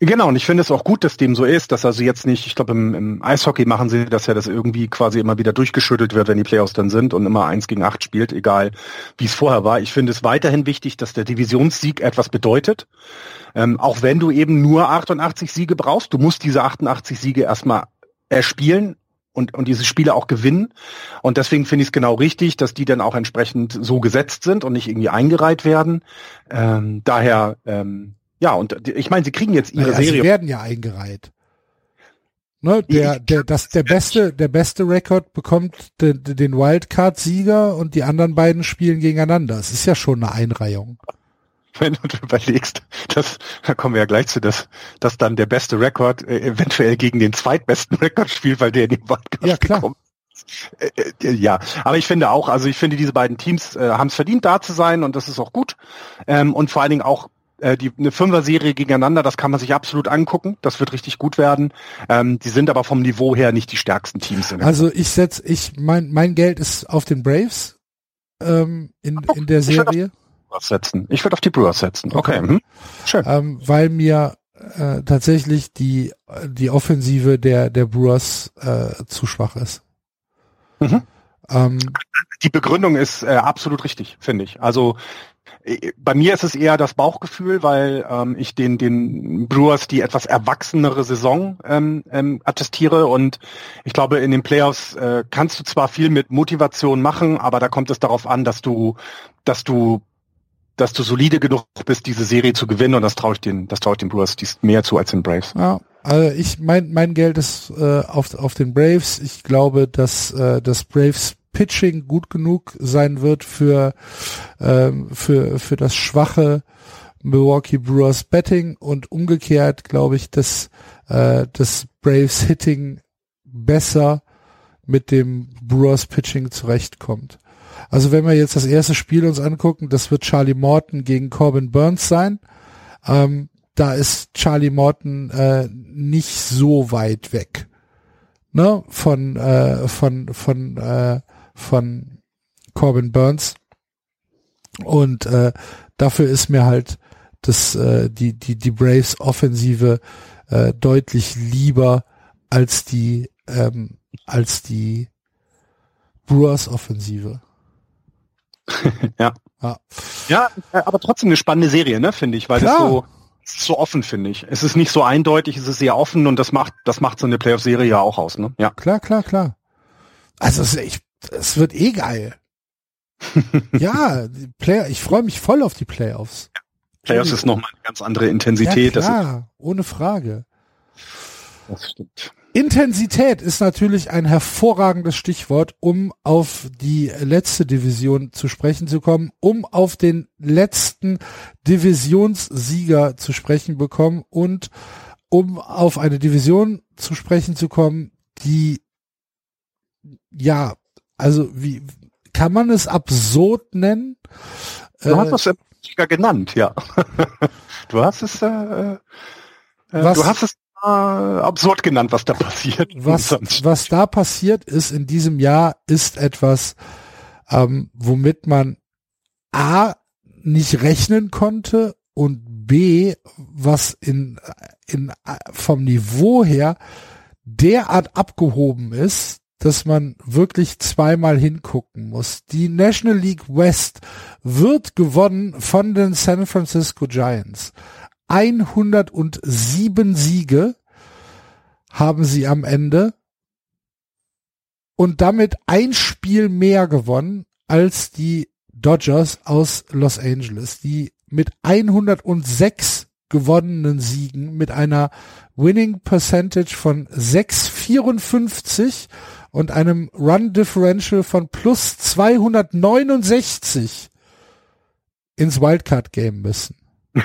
Genau, und ich finde es auch gut, dass dem so ist, dass also jetzt nicht, ich glaube im, im, Eishockey machen sie das ja, dass irgendwie quasi immer wieder durchgeschüttelt wird, wenn die Playoffs dann sind und immer eins gegen acht spielt, egal wie es vorher war. Ich finde es weiterhin wichtig, dass der Divisionssieg etwas bedeutet. Ähm, auch wenn du eben nur 88 Siege brauchst, du musst diese 88 Siege erstmal erspielen, und, und diese Spiele auch gewinnen. Und deswegen finde ich es genau richtig, dass die dann auch entsprechend so gesetzt sind und nicht irgendwie eingereiht werden. Ähm, daher, ähm, ja, und ich meine, sie kriegen jetzt ihre naja, Serie. Sie werden ja eingereiht. Ne, der, der, das, der beste, der beste Rekord bekommt den, den Wildcard-Sieger und die anderen beiden spielen gegeneinander. Es ist ja schon eine Einreihung *laughs* wenn du überlegst, dass, da kommen wir ja gleich zu, dass, dass dann der beste Rekord äh, eventuell gegen den zweitbesten Rekord spielt, weil der in den Waldcast ja, gekommen ist. Äh, äh, ja, aber ich finde auch, also ich finde, diese beiden Teams äh, haben es verdient, da zu sein und das ist auch gut. Ähm, und vor allen Dingen auch äh, die eine Fünfer-Serie gegeneinander, das kann man sich absolut angucken. Das wird richtig gut werden. Ähm, die sind aber vom Niveau her nicht die stärksten Teams. also ich setz, ich mein mein Geld ist auf den Braves ähm, in in der Serie. Brewers setzen. Ich würde auf die Brewers setzen. Okay. okay. Mhm. Schön. Ähm, weil mir äh, tatsächlich die die Offensive der der Brewers äh, zu schwach ist. Mhm. Ähm, die Begründung ist äh, absolut richtig, finde ich. Also äh, bei mir ist es eher das Bauchgefühl, weil ähm, ich den, den Brewers die etwas erwachsenere Saison ähm, ähm, attestiere und ich glaube, in den Playoffs äh, kannst du zwar viel mit Motivation machen, aber da kommt es darauf an, dass du, dass du dass du solide genug bist, diese Serie zu gewinnen und das traue ich den, das traue ich den Brewers mehr zu als den Braves. Ja, also ich mein mein Geld ist äh, auf auf den Braves. Ich glaube, dass äh, das Braves Pitching gut genug sein wird für, ähm, für, für das schwache Milwaukee Brewers Betting und umgekehrt glaube ich, dass äh, das Braves Hitting besser mit dem Brewers Pitching zurechtkommt. Also wenn wir jetzt das erste Spiel uns angucken, das wird Charlie Morton gegen Corbin Burns sein. Ähm, da ist Charlie Morton äh, nicht so weit weg ne, von äh, von von äh, von Corbin Burns. Und äh, dafür ist mir halt das, äh, die, die, die Braves Offensive äh, deutlich lieber als die, ähm, als die Brewers Offensive. Ja. ja. Ja, aber trotzdem eine spannende Serie, ne, finde ich, weil Klar. das so, so offen, finde ich. Es ist nicht so eindeutig, es ist sehr offen und das macht, das macht so eine Playoff-Serie ja auch aus, ne? Ja. Klar, klar, klar. Also ich es wird eh geil. *laughs* ja, die Player, ich freue mich voll auf die Playoffs. Playoffs ist nochmal eine ganz andere Intensität. Ja, klar, ohne Frage. Das stimmt. Intensität ist natürlich ein hervorragendes Stichwort, um auf die letzte Division zu sprechen zu kommen, um auf den letzten Divisionssieger zu sprechen bekommen und um auf eine Division zu sprechen zu kommen, die ja also wie kann man es absurd nennen? Du hast es ja genannt, ja. *laughs* du hast es, äh, äh, was, du hast es äh, absurd genannt, was da passiert. *laughs* Was, was da passiert ist in diesem Jahr, ist etwas, ähm, womit man A nicht rechnen konnte und B, was in, in, vom Niveau her derart abgehoben ist, dass man wirklich zweimal hingucken muss. Die National League West wird gewonnen von den San Francisco Giants. 107 Siege haben sie am Ende und damit ein Spiel mehr gewonnen als die Dodgers aus Los Angeles, die mit 106 gewonnenen Siegen mit einer Winning Percentage von 6,54 und einem Run Differential von plus 269 ins Wildcard Game müssen. *laughs*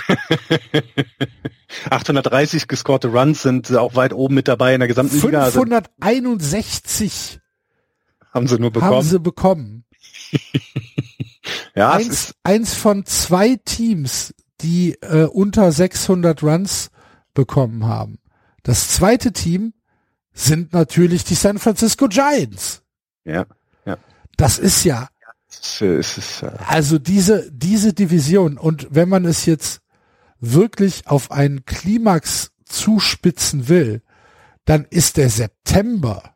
830 gescorte Runs sind auch weit oben mit dabei in der gesamten 561 Liga. haben sie nur bekommen. Haben sie bekommen. *laughs* ja, eins, eins von zwei Teams, die äh, unter 600 Runs bekommen haben. Das zweite Team sind natürlich die San Francisco Giants. Ja, ja. Das ist ja. Es ist, es ist, also diese, diese Division und wenn man es jetzt wirklich auf einen Klimax zuspitzen will, dann ist der September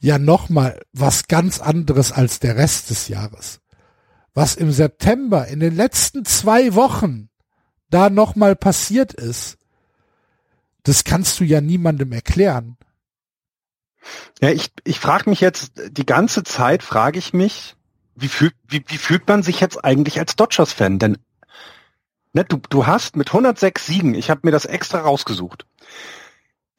ja nochmal was ganz anderes als der Rest des Jahres. Was im September in den letzten zwei Wochen da nochmal passiert ist, das kannst du ja niemandem erklären. Ja, ich, ich frage mich jetzt, die ganze Zeit frage ich mich, wie fühlt, wie, wie fühlt man sich jetzt eigentlich als Dodgers-Fan? Denn ne, du, du hast mit 106 Siegen, ich habe mir das extra rausgesucht,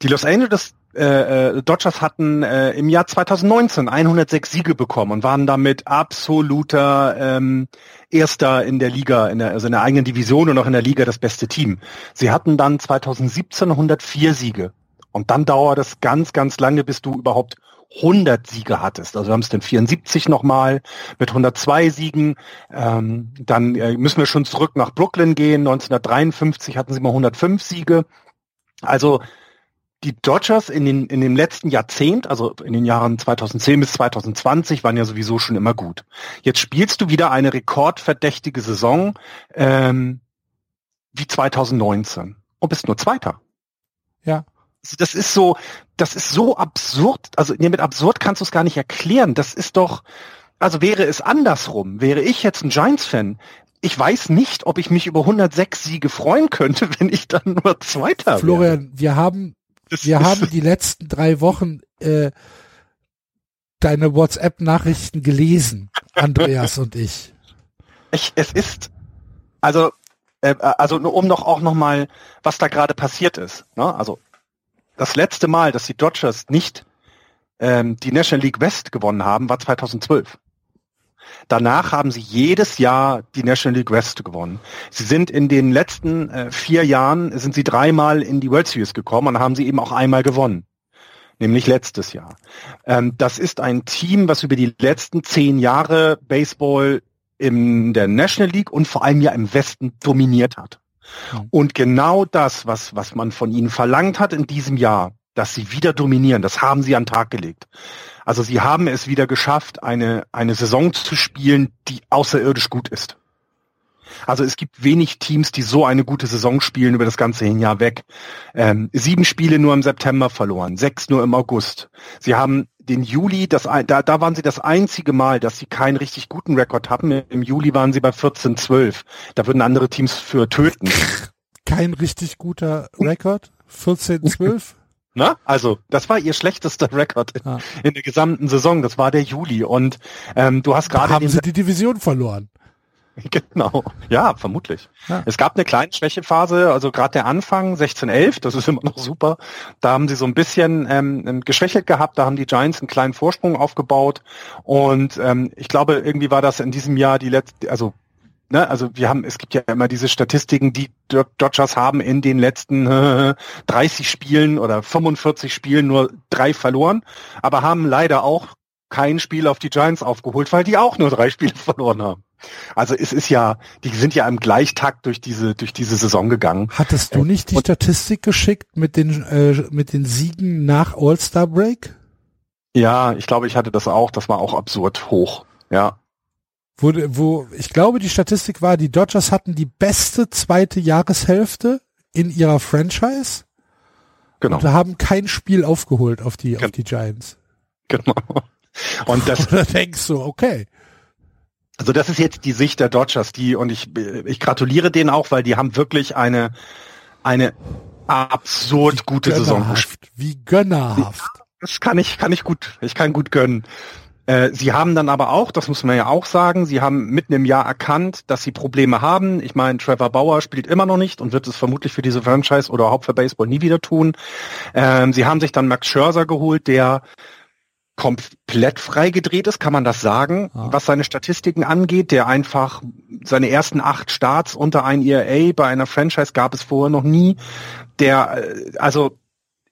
die Los Angeles äh, äh, Dodgers hatten äh, im Jahr 2019 106 Siege bekommen und waren damit absoluter ähm, Erster in der Liga, in der, also in der eigenen Division und auch in der Liga das beste Team. Sie hatten dann 2017 104 Siege. Und dann dauert es ganz, ganz lange, bis du überhaupt 100 Siege hattest. Also wir haben es dann 74 nochmal mit 102 Siegen. Ähm, dann äh, müssen wir schon zurück nach Brooklyn gehen. 1953 hatten sie mal 105 Siege. Also die Dodgers in, den, in dem letzten Jahrzehnt, also in den Jahren 2010 bis 2020, waren ja sowieso schon immer gut. Jetzt spielst du wieder eine rekordverdächtige Saison ähm, wie 2019 und bist nur Zweiter. Ja das ist so, das ist so absurd. Also nee, mit absurd kannst du es gar nicht erklären. Das ist doch, also wäre es andersrum, wäre ich jetzt ein Giants-Fan, ich weiß nicht, ob ich mich über 106 Siege freuen könnte, *laughs* wenn ich dann nur Zweiter Florian, wäre. wir haben, das wir haben die letzten drei Wochen äh, deine WhatsApp-Nachrichten gelesen, Andreas und ich. *laughs* ich. Es ist, also, äh, also um noch auch noch mal, was da gerade passiert ist. Ne? Also das letzte Mal, dass die Dodgers nicht ähm, die National League West gewonnen haben, war 2012. Danach haben sie jedes Jahr die National League West gewonnen. Sie sind in den letzten äh, vier Jahren, sind sie dreimal in die World Series gekommen und haben sie eben auch einmal gewonnen. Nämlich letztes Jahr. Ähm, das ist ein Team, was über die letzten zehn Jahre Baseball in der National League und vor allem ja im Westen dominiert hat. Mhm. Und genau das, was, was man von ihnen verlangt hat in diesem Jahr, dass sie wieder dominieren, das haben sie an den Tag gelegt. Also sie haben es wieder geschafft, eine, eine Saison zu spielen, die außerirdisch gut ist. Also es gibt wenig Teams, die so eine gute Saison spielen über das ganze Jahr weg. Ähm, sieben Spiele nur im September verloren, sechs nur im August. Sie haben den Juli, das, da, da waren sie das einzige Mal, dass sie keinen richtig guten Rekord hatten. Im Juli waren sie bei 14-12. Da würden andere Teams für töten. *laughs* Kein richtig guter Rekord? 14-12? *laughs* Na, also das war ihr schlechtester Rekord in, ah. in, der gesamten Saison. Das war der Juli und ähm, du hast gerade haben sie die Division verloren. *laughs* Genau, ja, vermutlich. Ja. Es gab eine kleine Schwächephase, also gerade der Anfang 16-11, das ist immer *laughs* noch super. Da haben sie so ein bisschen ähm, geschwächelt gehabt, da haben die Giants einen kleinen Vorsprung aufgebaut und ähm, ich glaube, irgendwie war das in diesem Jahr die letzte, also ne, also wir haben, es gibt ja immer diese Statistiken, die Dodgers haben in den letzten *laughs* äh, 30 Spielen oder 45 Spielen nur drei verloren, aber haben leider auch kein Spiel auf die Giants aufgeholt, weil die auch nur drei Spiele *laughs* verloren haben. Also es ist ja, die sind ja im Gleichtakt durch diese durch diese Saison gegangen. Hattest du nicht die Und, Statistik geschickt mit den äh, mit den Siegen nach All-Star Break? Ja, ich glaube, ich hatte das auch. Das war auch absurd hoch. Ja wo, wo ich glaube, die Statistik war, die Dodgers hatten die beste zweite Jahreshälfte in ihrer Franchise. Genau. Und haben kein Spiel aufgeholt auf die, Gen auf die Giants. Genau. Und das. *laughs* da denkst du, okay. Also das ist jetzt die Sicht der Dodgers, die, und ich, ich gratuliere denen auch, weil die haben wirklich eine, eine absurd wie gute Saison gespielt. Wie gönnerhaft. Das kann ich, kann ich gut, ich kann gut gönnen. Äh, sie haben dann aber auch, das muss man ja auch sagen, sie haben mitten im Jahr erkannt, dass sie Probleme haben. Ich meine, Trevor Bauer spielt immer noch nicht und wird es vermutlich für diese Franchise oder überhaupt für Baseball nie wieder tun. Ähm, sie haben sich dann Max Scherzer geholt, der komplett freigedreht ist, kann man das sagen, ja. was seine Statistiken angeht, der einfach seine ersten acht Starts unter ein ERA bei einer Franchise gab es vorher noch nie, der äh, also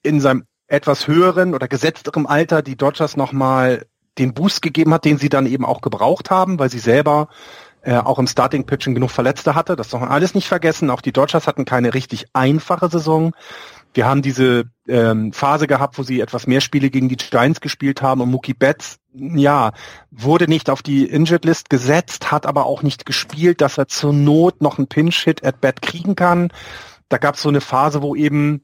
in seinem etwas höheren oder gesetzterem Alter die Dodgers nochmal den Boost gegeben hat, den sie dann eben auch gebraucht haben, weil sie selber äh, auch im Starting Pitching genug Verletzte hatte. Das darf man alles nicht vergessen. Auch die Dodgers hatten keine richtig einfache Saison. Wir haben diese ähm, Phase gehabt, wo sie etwas mehr Spiele gegen die Giants gespielt haben und Mookie Betts, ja, wurde nicht auf die Injured List gesetzt, hat aber auch nicht gespielt, dass er zur Not noch einen Pinch-Hit at Bat kriegen kann. Da gab es so eine Phase, wo eben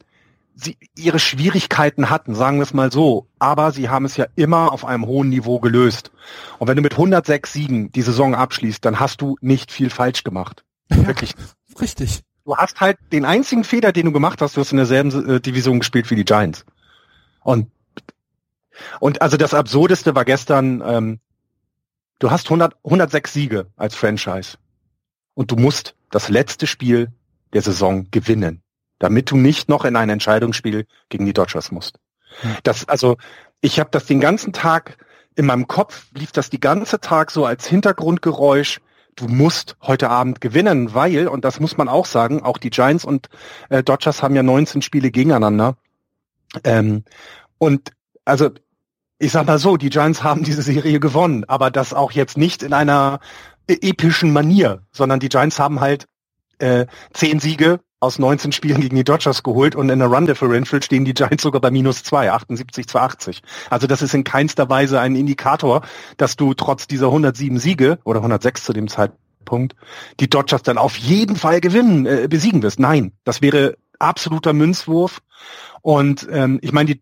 sie ihre Schwierigkeiten hatten, sagen wir es mal so, aber sie haben es ja immer auf einem hohen Niveau gelöst. Und wenn du mit 106 Siegen die Saison abschließt, dann hast du nicht viel falsch gemacht. Ja, Wirklich. Richtig. Du hast halt den einzigen Fehler, den du gemacht hast, du hast in derselben äh, Division gespielt wie die Giants. Und und also das Absurdeste war gestern, ähm, du hast 100, 106 Siege als Franchise und du musst das letzte Spiel der Saison gewinnen damit du nicht noch in ein Entscheidungsspiel gegen die Dodgers musst. Hm. Das, also, ich habe das den ganzen Tag in meinem Kopf lief das die ganze Tag so als Hintergrundgeräusch. Du musst heute Abend gewinnen, weil, und das muss man auch sagen, auch die Giants und äh, Dodgers haben ja 19 Spiele gegeneinander. Ähm, und also ich sag mal so, die Giants haben diese Serie gewonnen, aber das auch jetzt nicht in einer e-, epischen Manier, sondern die Giants haben halt äh, zehn Siege aus 19 Spielen gegen die Dodgers geholt und in der Run Differential stehen die Giants sogar bei minus 2, 78 zu 80. Also das ist in keinster Weise ein Indikator, dass du trotz dieser 107 Siege oder 106 zu dem Zeitpunkt die Dodgers dann auf jeden Fall gewinnen, äh, besiegen wirst. Nein, das wäre absoluter Münzwurf. Und ähm, ich meine, die,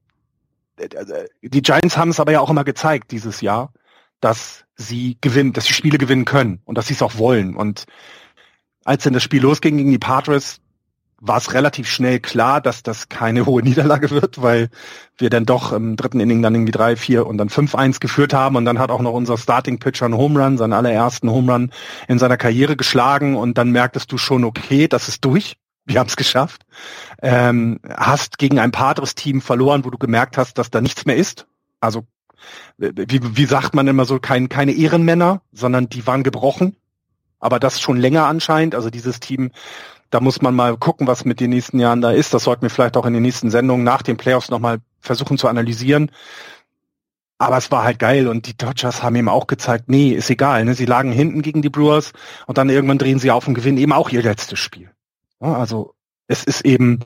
äh, die Giants haben es aber ja auch immer gezeigt dieses Jahr, dass sie gewinnen, dass sie Spiele gewinnen können und dass sie es auch wollen. Und als denn das Spiel losging gegen die Padres, war es relativ schnell klar, dass das keine *laughs* hohe Niederlage wird, weil wir dann doch im dritten Inning dann irgendwie drei, vier und dann fünf eins geführt haben und dann hat auch noch unser Starting Pitcher einen Home Run, seinen allerersten Home Run in seiner Karriere geschlagen und dann merktest du schon, okay, das ist durch. Wir haben es geschafft. Ähm, hast gegen ein Padres-Team verloren, wo du gemerkt hast, dass da nichts mehr ist. Also wie, wie sagt man immer so, kein, keine Ehrenmänner, sondern die waren gebrochen. Aber das schon länger anscheinend. Also dieses Team da muss man mal gucken, was mit den nächsten Jahren da ist. Das sollten wir vielleicht auch in den nächsten Sendungen nach den Playoffs nochmal versuchen zu analysieren. Aber es war halt geil und die Dodgers haben ihm auch gezeigt, nee, ist egal. Ne? Sie lagen hinten gegen die Brewers und dann irgendwann drehen sie auf und gewinnen eben auch ihr letztes Spiel. Ja, also es ist eben,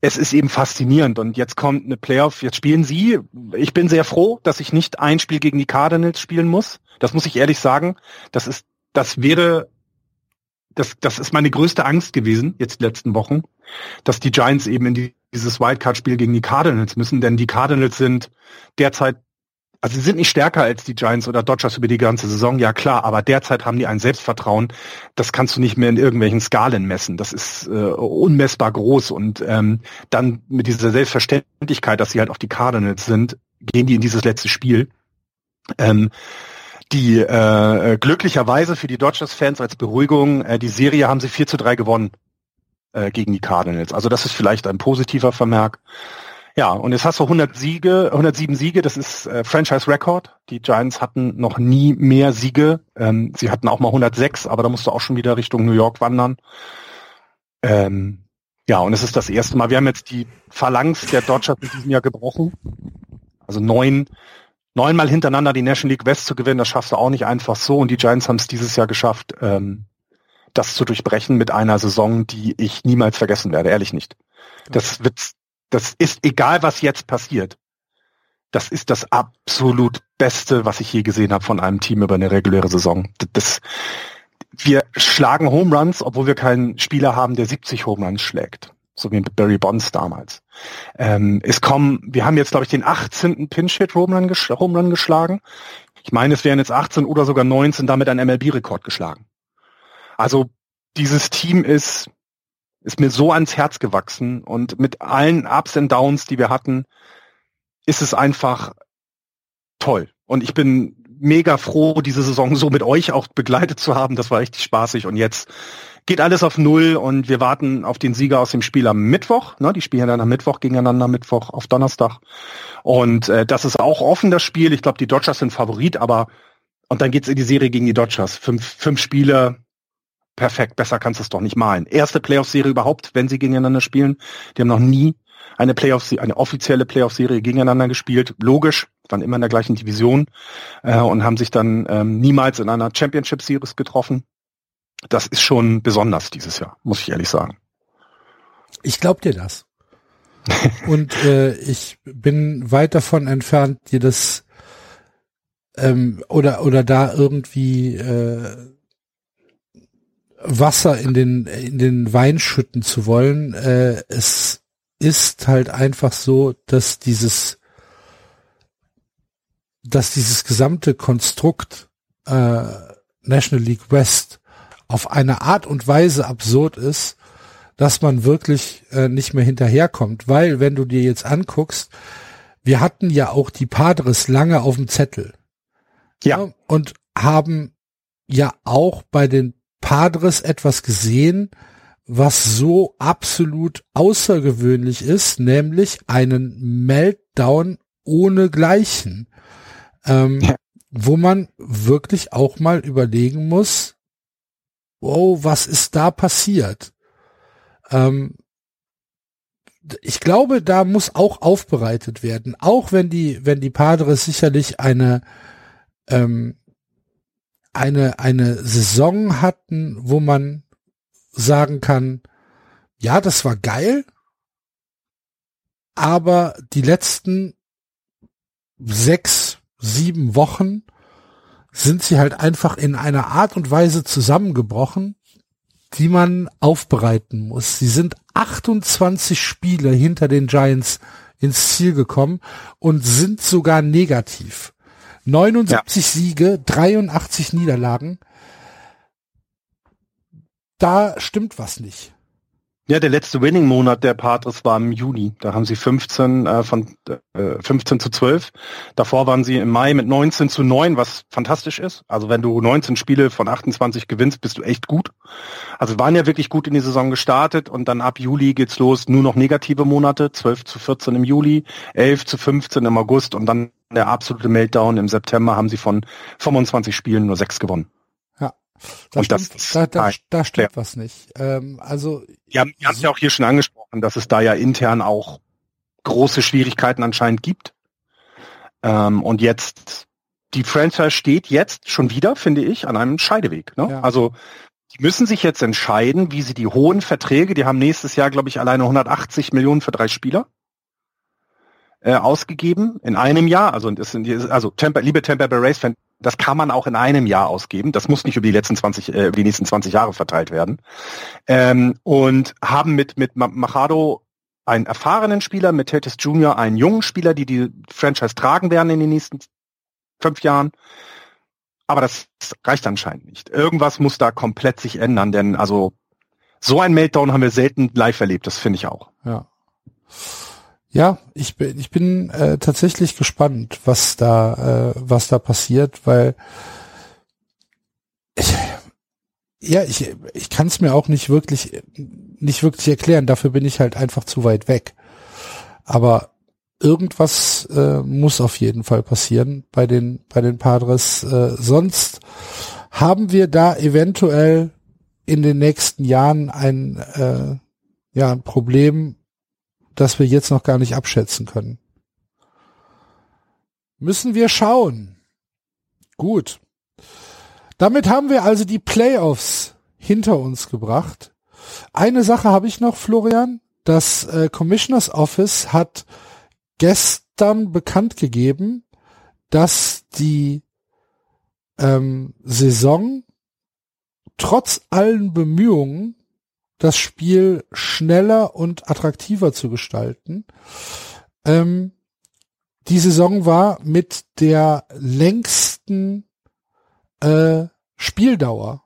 es ist eben faszinierend und jetzt kommt eine Playoff, jetzt spielen sie. Ich bin sehr froh, dass ich nicht ein Spiel gegen die Cardinals spielen muss. Das muss ich ehrlich sagen. Das ist, das wäre das, das ist meine größte Angst gewesen, jetzt die letzten Wochen, dass die Giants eben in die, dieses Wildcard-Spiel gegen die Cardinals müssen, denn die Cardinals sind derzeit, also sie sind nicht stärker als die Giants oder Dodgers über die ganze Saison, ja klar, aber derzeit haben die ein Selbstvertrauen, das kannst du nicht mehr in irgendwelchen Skalen messen. Das ist äh, unmessbar groß und ähm, dann mit dieser Selbstverständlichkeit, dass sie halt auch die Cardinals sind, gehen die in dieses letzte Spiel. Ähm, die äh, glücklicherweise für die Dodgers-Fans als Beruhigung, äh, die Serie haben sie 4 zu 3 gewonnen äh, gegen die Cardinals. Also das ist vielleicht ein positiver Vermerk. Ja, und jetzt hast du 100 Siege, 107 Siege, das ist äh, Franchise-Record. Die Giants hatten noch nie mehr Siege. Ähm, sie hatten auch mal 106, aber da musst du auch schon wieder Richtung New York wandern. Ähm, ja, und es ist das erste Mal. Wir haben jetzt die Phalanx der Dodgers in diesem Jahr gebrochen. Also neun neunmal hintereinander die National League West zu gewinnen, das schaffst du auch nicht einfach so. Und die Giants haben es dieses Jahr geschafft, ähm, das zu durchbrechen mit einer Saison, die ich niemals vergessen werde, ehrlich nicht. Das wird, das ist egal, was jetzt passiert. Das ist das absolut Beste, was ich je gesehen habe von einem Team über eine reguläre Saison. Das, wir schlagen Home Runs, obwohl wir keinen Spieler haben, der 70 Home Runs schlägt so wie mit Barry Bonds damals. Ähm, es kommen, wir haben jetzt, glaube ich, den 18. Pinch-Hit Home Run, gesch Home Run geschlagen. Ich meine, es wären jetzt 18 oder sogar 19 damit ein MLB-Rekord geschlagen. Also dieses Team ist, ist mir so ans Herz gewachsen und mit allen Ups und Downs, die wir hatten, ist es einfach toll. Und ich bin mega froh, diese Saison so mit euch auch begleitet zu haben. Das war richtig spaßig. Und jetzt geht alles auf Null und wir warten auf den Sieger aus dem Spiel am Mittwoch. Ne, die spielen dann am Mittwoch gegeneinander, Mittwoch auf Donnerstag. Und äh, das ist auch offen, das Spiel. Ich glaube, die Dodgers sind Favorit, aber und dann geht's in die Serie gegen die Dodgers. Fünf, fünf Spiele, perfekt, besser kannst du es doch nicht malen. Erste Playoff-Serie überhaupt, wenn sie gegeneinander spielen. Die haben noch nie eine Playoff, eine offizielle Playoff-Serie gegeneinander gespielt. Logisch, dann immer in der gleichen Division äh, und haben sich dann ähm, niemals in einer Championship-Series getroffen das ist schon besonders dieses Jahr, muss ich ehrlich sagen. Ich glaube dir das. *laughs* Und äh, ich bin weit davon entfernt, dir das ähm, oder oder da irgendwie äh, Wasser in den in den Wein schütten zu wollen. Äh, es ist halt einfach so, dass dieses dass dieses gesamte Konstrukt äh, National League West auf eine Art und Weise absurd ist, dass man wirklich äh, nicht mehr hinterherkommt. Weil, wenn du dir jetzt anguckst, wir hatten ja auch die Padres lange auf dem Zettel. Ja. ja. Und haben ja auch bei den Padres etwas gesehen, was so absolut außergewöhnlich ist, nämlich einen Meltdown ohne Gleichen. Ähm, ja. Wo man wirklich auch mal überlegen muss, wow, was ist da passiert? Ähm, ich glaube, da muss auch aufbereitet werden, auch wenn die, wenn die Padres sicherlich eine, ähm, eine, eine Saison hatten, wo man sagen kann, ja, das war geil, aber die letzten sechs, sieben Wochen sind sie halt einfach in einer Art und Weise zusammengebrochen, die man aufbereiten muss. Sie sind 28 Spiele hinter den Giants ins Ziel gekommen und sind sogar negativ. 79 ja. Siege, 83 Niederlagen. da stimmt was nicht. Ja, der letzte Winning-Monat der Patres war im Juni. Da haben sie 15 äh, von äh, 15 zu 12. Davor waren sie im Mai mit 19 zu 9, was fantastisch ist. Also wenn du 19 Spiele von 28 gewinnst, bist du echt gut. Also waren ja wirklich gut in die Saison gestartet und dann ab Juli geht's los, nur noch negative Monate, 12 zu 14 im Juli, 11 zu 15 im August und dann der absolute Meltdown im September haben sie von 25 Spielen nur sechs gewonnen. Da stimmt, da, da, da stimmt was nicht. Ähm, also ja, wir haben es ja auch hier schon angesprochen, dass es da ja intern auch große Schwierigkeiten anscheinend gibt. Ähm, und jetzt die Franchise steht jetzt schon wieder, finde ich, an einem Scheideweg. Ne? Ja. Also die müssen sich jetzt entscheiden, wie sie die hohen Verträge, die haben nächstes Jahr, glaube ich, alleine 180 Millionen für drei Spieler äh, ausgegeben in einem Jahr. Also, das sind, also Tampa, liebe Tampa Bay Race Fan, das kann man auch in einem Jahr ausgeben. Das muss nicht über die letzten 20, äh, die nächsten 20 Jahre verteilt werden. Ähm, und haben mit, mit Machado einen erfahrenen Spieler, mit Tatis Jr. einen jungen Spieler, die die Franchise tragen werden in den nächsten fünf Jahren. Aber das reicht anscheinend nicht. Irgendwas muss da komplett sich ändern, denn also so ein Meltdown haben wir selten live erlebt, das finde ich auch. Ja. Ja, ich bin, ich bin äh, tatsächlich gespannt, was da, äh, was da passiert, weil ich, ja, ich, ich kann es mir auch nicht wirklich, nicht wirklich erklären. Dafür bin ich halt einfach zu weit weg. Aber irgendwas äh, muss auf jeden Fall passieren bei den, bei den Padres. Äh, sonst haben wir da eventuell in den nächsten Jahren ein, äh, ja, ein Problem, das wir jetzt noch gar nicht abschätzen können. Müssen wir schauen. Gut. Damit haben wir also die Playoffs hinter uns gebracht. Eine Sache habe ich noch, Florian. Das äh, Commissioners Office hat gestern bekannt gegeben, dass die ähm, Saison trotz allen Bemühungen das Spiel schneller und attraktiver zu gestalten. Ähm, die Saison war mit der längsten äh, Spieldauer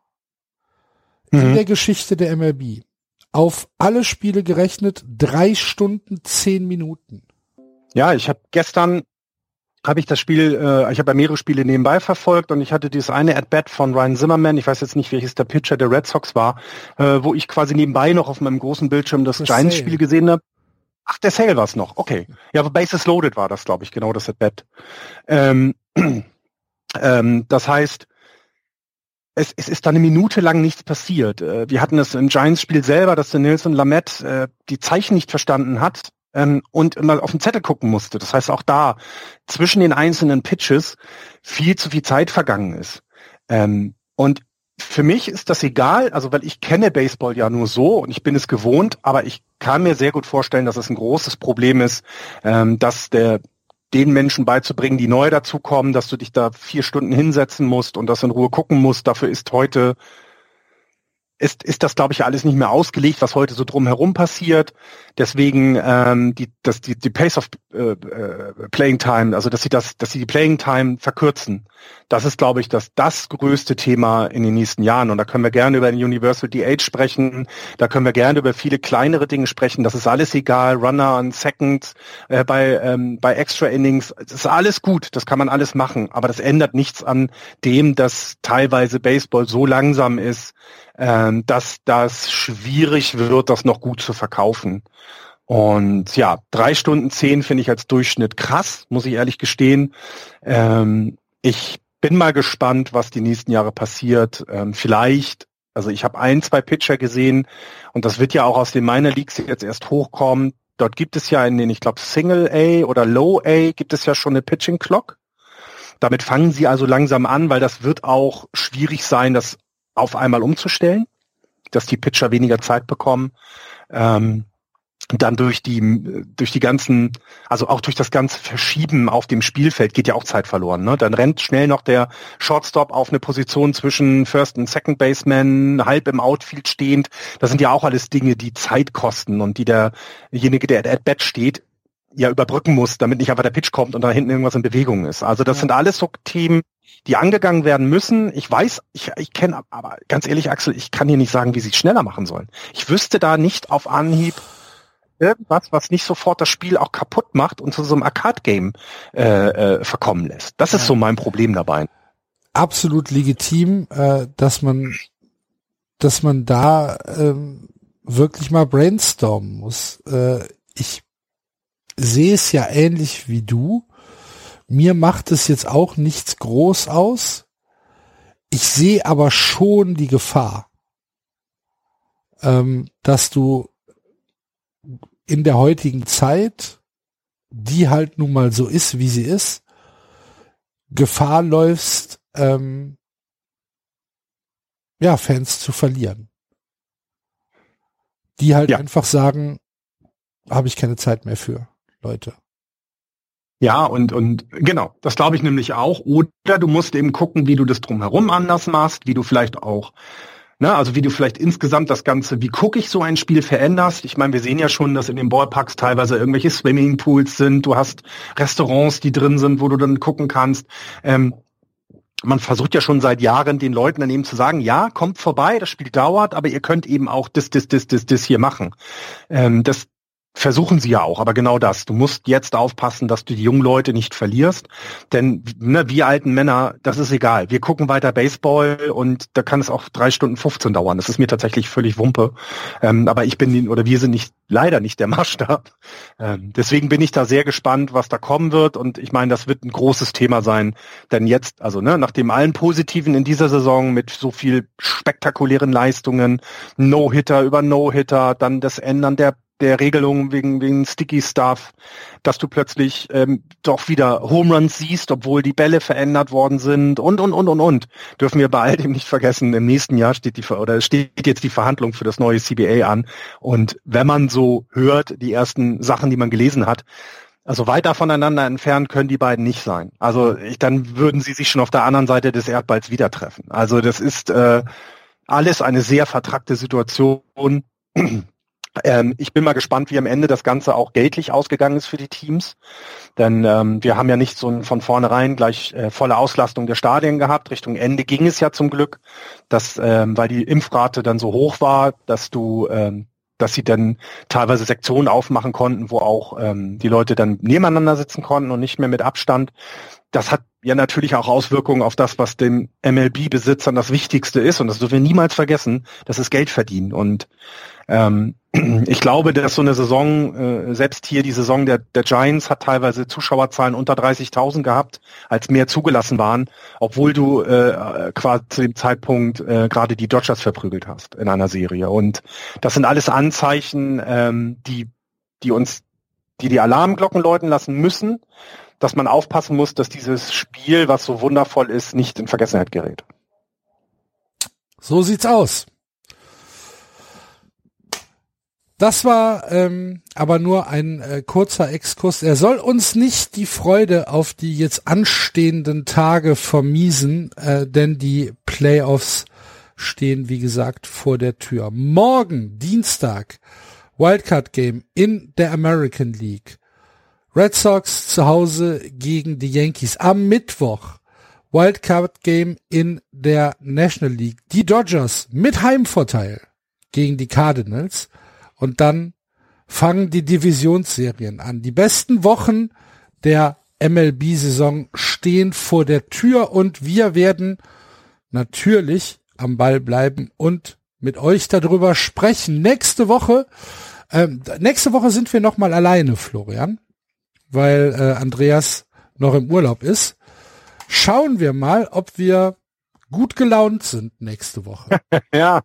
mhm. in der Geschichte der MLB. Auf alle Spiele gerechnet drei Stunden zehn Minuten. Ja, ich habe gestern habe ich das Spiel, äh, ich habe ja mehrere Spiele nebenbei verfolgt und ich hatte dieses eine At-Bat von Ryan Zimmerman, ich weiß jetzt nicht, welches der Pitcher der Red Sox war, äh, wo ich quasi nebenbei noch auf meinem großen Bildschirm das Giants-Spiel gesehen habe. Ach, der Sale war es noch, okay. Ja, aber Bases Loaded war das, glaube ich, genau das At-Bat. Ähm, *clears throat* ähm, das heißt, es, es ist da eine Minute lang nichts passiert. Äh, wir hatten es im Giants-Spiel selber, dass der Nilsson Lamette äh, die Zeichen nicht verstanden hat ähm, und immer auf den Zettel gucken musste. Das heißt, auch da zwischen den einzelnen Pitches viel zu viel Zeit vergangen ist. Ähm, und für mich ist das egal, also weil ich kenne Baseball ja nur so und ich bin es gewohnt, aber ich kann mir sehr gut vorstellen, dass es ein großes Problem ist, ähm, dass der den Menschen beizubringen, die neu dazukommen, dass du dich da vier Stunden hinsetzen musst und das in Ruhe gucken musst. Dafür ist heute ist, ist das, glaube ich, alles nicht mehr ausgelegt, was heute so drumherum passiert. Deswegen ähm, die, das, die, die Pace of äh, äh, Playing Time, also dass sie das, dass sie die Playing Time verkürzen, das ist, glaube ich, das, das größte Thema in den nächsten Jahren. Und da können wir gerne über den Universal DH sprechen, da können wir gerne über viele kleinere Dinge sprechen. Das ist alles egal. Runner und Second äh, bei, ähm, bei Extra Innings, das ist alles gut, das kann man alles machen. Aber das ändert nichts an dem, dass teilweise Baseball so langsam ist, ähm, dass das schwierig wird, das noch gut zu verkaufen. Und ja, drei Stunden zehn finde ich als Durchschnitt krass, muss ich ehrlich gestehen. Ähm, ich bin mal gespannt, was die nächsten Jahre passiert. Ähm, vielleicht, also ich habe ein, zwei Pitcher gesehen und das wird ja auch aus den Minor Leagues jetzt erst hochkommen. Dort gibt es ja in den, ich glaube, Single A oder Low A gibt es ja schon eine Pitching Clock. Damit fangen sie also langsam an, weil das wird auch schwierig sein, das auf einmal umzustellen, dass die Pitcher weniger Zeit bekommen. Ähm, dann durch die durch die ganzen, also auch durch das ganze Verschieben auf dem Spielfeld geht ja auch Zeit verloren. Ne? Dann rennt schnell noch der Shortstop auf eine Position zwischen First und Second Baseman, halb im Outfield stehend. Das sind ja auch alles Dinge, die Zeit kosten und die derjenige, der at Bat steht, ja überbrücken muss, damit nicht einfach der Pitch kommt und da hinten irgendwas in Bewegung ist. Also das ja. sind alles so Themen, die angegangen werden müssen. Ich weiß, ich, ich kenne, aber ganz ehrlich, Axel, ich kann hier nicht sagen, wie sie es schneller machen sollen. Ich wüsste da nicht auf Anhieb irgendwas, was nicht sofort das Spiel auch kaputt macht und zu so einem Arcade-Game äh, äh, verkommen lässt. Das ist ja. so mein Problem dabei. Absolut legitim, äh, dass man, dass man da ähm, wirklich mal brainstormen muss. Äh, ich sehe es ja ähnlich wie du. Mir macht es jetzt auch nichts groß aus. Ich sehe aber schon die Gefahr, ähm, dass du in der heutigen Zeit, die halt nun mal so ist, wie sie ist, Gefahr läufst, ähm, ja, Fans zu verlieren. Die halt ja. einfach sagen, habe ich keine Zeit mehr für, Leute. Ja, und, und genau, das glaube ich nämlich auch. Oder du musst eben gucken, wie du das drumherum anders machst, wie du vielleicht auch, ne, also wie du vielleicht insgesamt das Ganze, wie gucke ich so ein Spiel veränderst. Ich meine, wir sehen ja schon, dass in den Ballparks teilweise irgendwelche Swimmingpools sind, du hast Restaurants, die drin sind, wo du dann gucken kannst. Ähm, man versucht ja schon seit Jahren den Leuten dann eben zu sagen, ja, kommt vorbei, das Spiel dauert, aber ihr könnt eben auch das, das, das, das, das hier machen. Ähm, das, Versuchen sie ja auch, aber genau das. Du musst jetzt aufpassen, dass du die jungen Leute nicht verlierst. Denn ne, wir alten Männer, das ist egal. Wir gucken weiter Baseball und da kann es auch drei Stunden 15 dauern. Das ist mir tatsächlich völlig Wumpe. Ähm, aber ich bin oder wir sind nicht leider nicht der Maßstab. Ähm, deswegen bin ich da sehr gespannt, was da kommen wird. Und ich meine, das wird ein großes Thema sein. Denn jetzt, also ne, nach dem allen Positiven in dieser Saison mit so viel spektakulären Leistungen, No-Hitter über No-Hitter, dann das Ändern der der Regelung wegen, wegen Sticky Stuff, dass du plötzlich ähm, doch wieder Home Runs siehst, obwohl die Bälle verändert worden sind und und und und und. Dürfen wir bei all dem nicht vergessen, im nächsten Jahr steht die oder steht jetzt die Verhandlung für das neue CBA an. Und wenn man so hört, die ersten Sachen, die man gelesen hat, also weiter voneinander entfernt können die beiden nicht sein. Also ich, dann würden sie sich schon auf der anderen Seite des Erdballs wieder treffen. Also das ist äh, alles eine sehr vertrackte Situation. Ähm, ich bin mal gespannt, wie am Ende das Ganze auch geldlich ausgegangen ist für die Teams. Denn ähm, wir haben ja nicht so ein, von vornherein gleich äh, volle Auslastung der Stadien gehabt. Richtung Ende ging es ja zum Glück, dass, ähm, weil die Impfrate dann so hoch war, dass du ähm, dass sie dann teilweise Sektionen aufmachen konnten, wo auch ähm, die Leute dann nebeneinander sitzen konnten und nicht mehr mit Abstand. Das hat ja natürlich auch Auswirkungen auf das, was den MLB-Besitzern das Wichtigste ist. Und das dürfen wir niemals vergessen, das ist Geld verdienen. Und ähm, *clears throat* ich glaube, dass so eine Saison, äh, selbst hier die Saison der, der Giants hat teilweise Zuschauerzahlen unter 30.000 gehabt, als mehr zugelassen waren, obwohl du äh, quasi zu dem Zeitpunkt äh, gerade die Dodgers verprügelt hast in einer Serie. Und das sind alles Anzeichen, ähm, die, die uns, die die Alarmglocken läuten lassen müssen, dass man aufpassen muss, dass dieses Spiel, was so wundervoll ist, nicht in Vergessenheit gerät. So sieht's aus. Das war ähm, aber nur ein äh, kurzer Exkurs. Er soll uns nicht die Freude auf die jetzt anstehenden Tage vermiesen, äh, denn die Playoffs stehen, wie gesagt, vor der Tür. Morgen, Dienstag, Wildcard Game in der American League. Red Sox zu Hause gegen die Yankees. Am Mittwoch Wildcard Game in der National League. Die Dodgers mit Heimvorteil gegen die Cardinals. Und dann fangen die Divisionsserien an. Die besten Wochen der MLB-Saison stehen vor der Tür und wir werden natürlich am Ball bleiben und mit euch darüber sprechen. Nächste Woche, ähm, nächste Woche sind wir noch mal alleine, Florian, weil äh, Andreas noch im Urlaub ist. Schauen wir mal, ob wir gut gelaunt sind nächste Woche. *laughs* ja,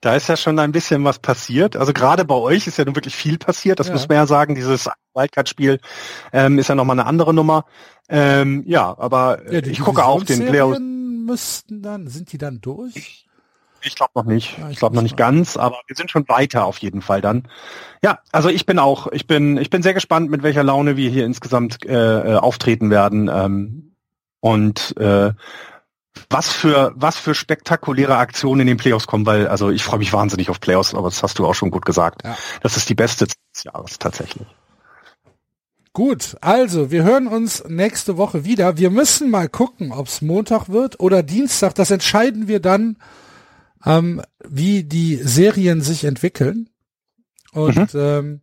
da ist ja schon ein bisschen was passiert. Also gerade bei euch ist ja nun wirklich viel passiert. Das ja. muss man ja sagen. Dieses Wildcard-Spiel ähm, ist ja nochmal eine andere Nummer. Ähm, ja, aber ja, ich gucke auch den Playoff. müssten dann, sind die dann durch? Ich glaube noch nicht. Ja, ich, glaube noch nicht ganz, aber wir sind schon weiter auf jeden Fall dann. Ja, also ich bin auch, ich bin, ich bin sehr gespannt, mit welcher Laune wir hier insgesamt äh, äh auftreten werden. Ähm, und äh, was für was für spektakuläre Aktionen in den Playoffs kommen, weil also ich freue mich wahnsinnig auf Playoffs, aber das hast du auch schon gut gesagt. Ja. Das ist die beste des Jahres tatsächlich. Gut, also wir hören uns nächste Woche wieder. Wir müssen mal gucken, ob es Montag wird oder Dienstag. Das entscheiden wir dann, ähm, wie die Serien sich entwickeln. Und mhm. ähm,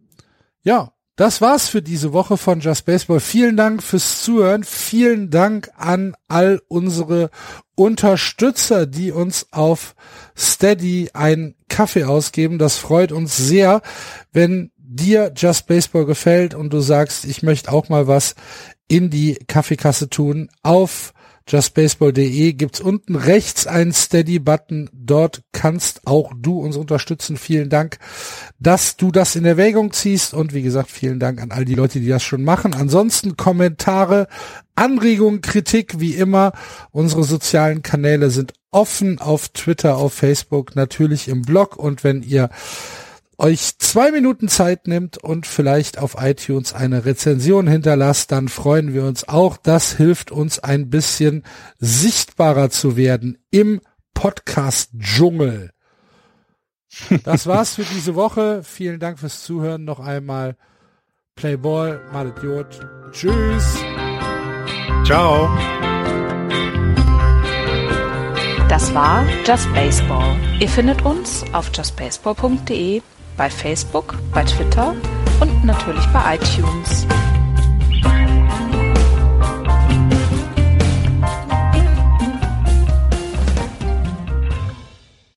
ja, das war's für diese Woche von Just Baseball. Vielen Dank fürs Zuhören. Vielen Dank an all unsere Unterstützer, die uns auf Steady einen Kaffee ausgeben. Das freut uns sehr, wenn dir Just Baseball gefällt und du sagst, ich möchte auch mal was in die Kaffeekasse tun. Auf justbaseball.de gibt's unten rechts einen Steady-Button. Dort kannst auch du uns unterstützen. Vielen Dank, dass du das in Erwägung ziehst. Und wie gesagt, vielen Dank an all die Leute, die das schon machen. Ansonsten Kommentare, Anregungen, Kritik, wie immer. Unsere sozialen Kanäle sind offen auf Twitter, auf Facebook, natürlich im Blog. Und wenn ihr euch zwei Minuten Zeit nimmt und vielleicht auf iTunes eine Rezension hinterlasst, dann freuen wir uns auch. Das hilft uns ein bisschen sichtbarer zu werden im Podcast-Dschungel. Das war's für diese Woche. Vielen Dank fürs Zuhören noch einmal. Playball, mal Idiot. Tschüss. Ciao. Das war Just Baseball. Ihr findet uns auf justbaseball.de bei Facebook, bei Twitter und natürlich bei iTunes.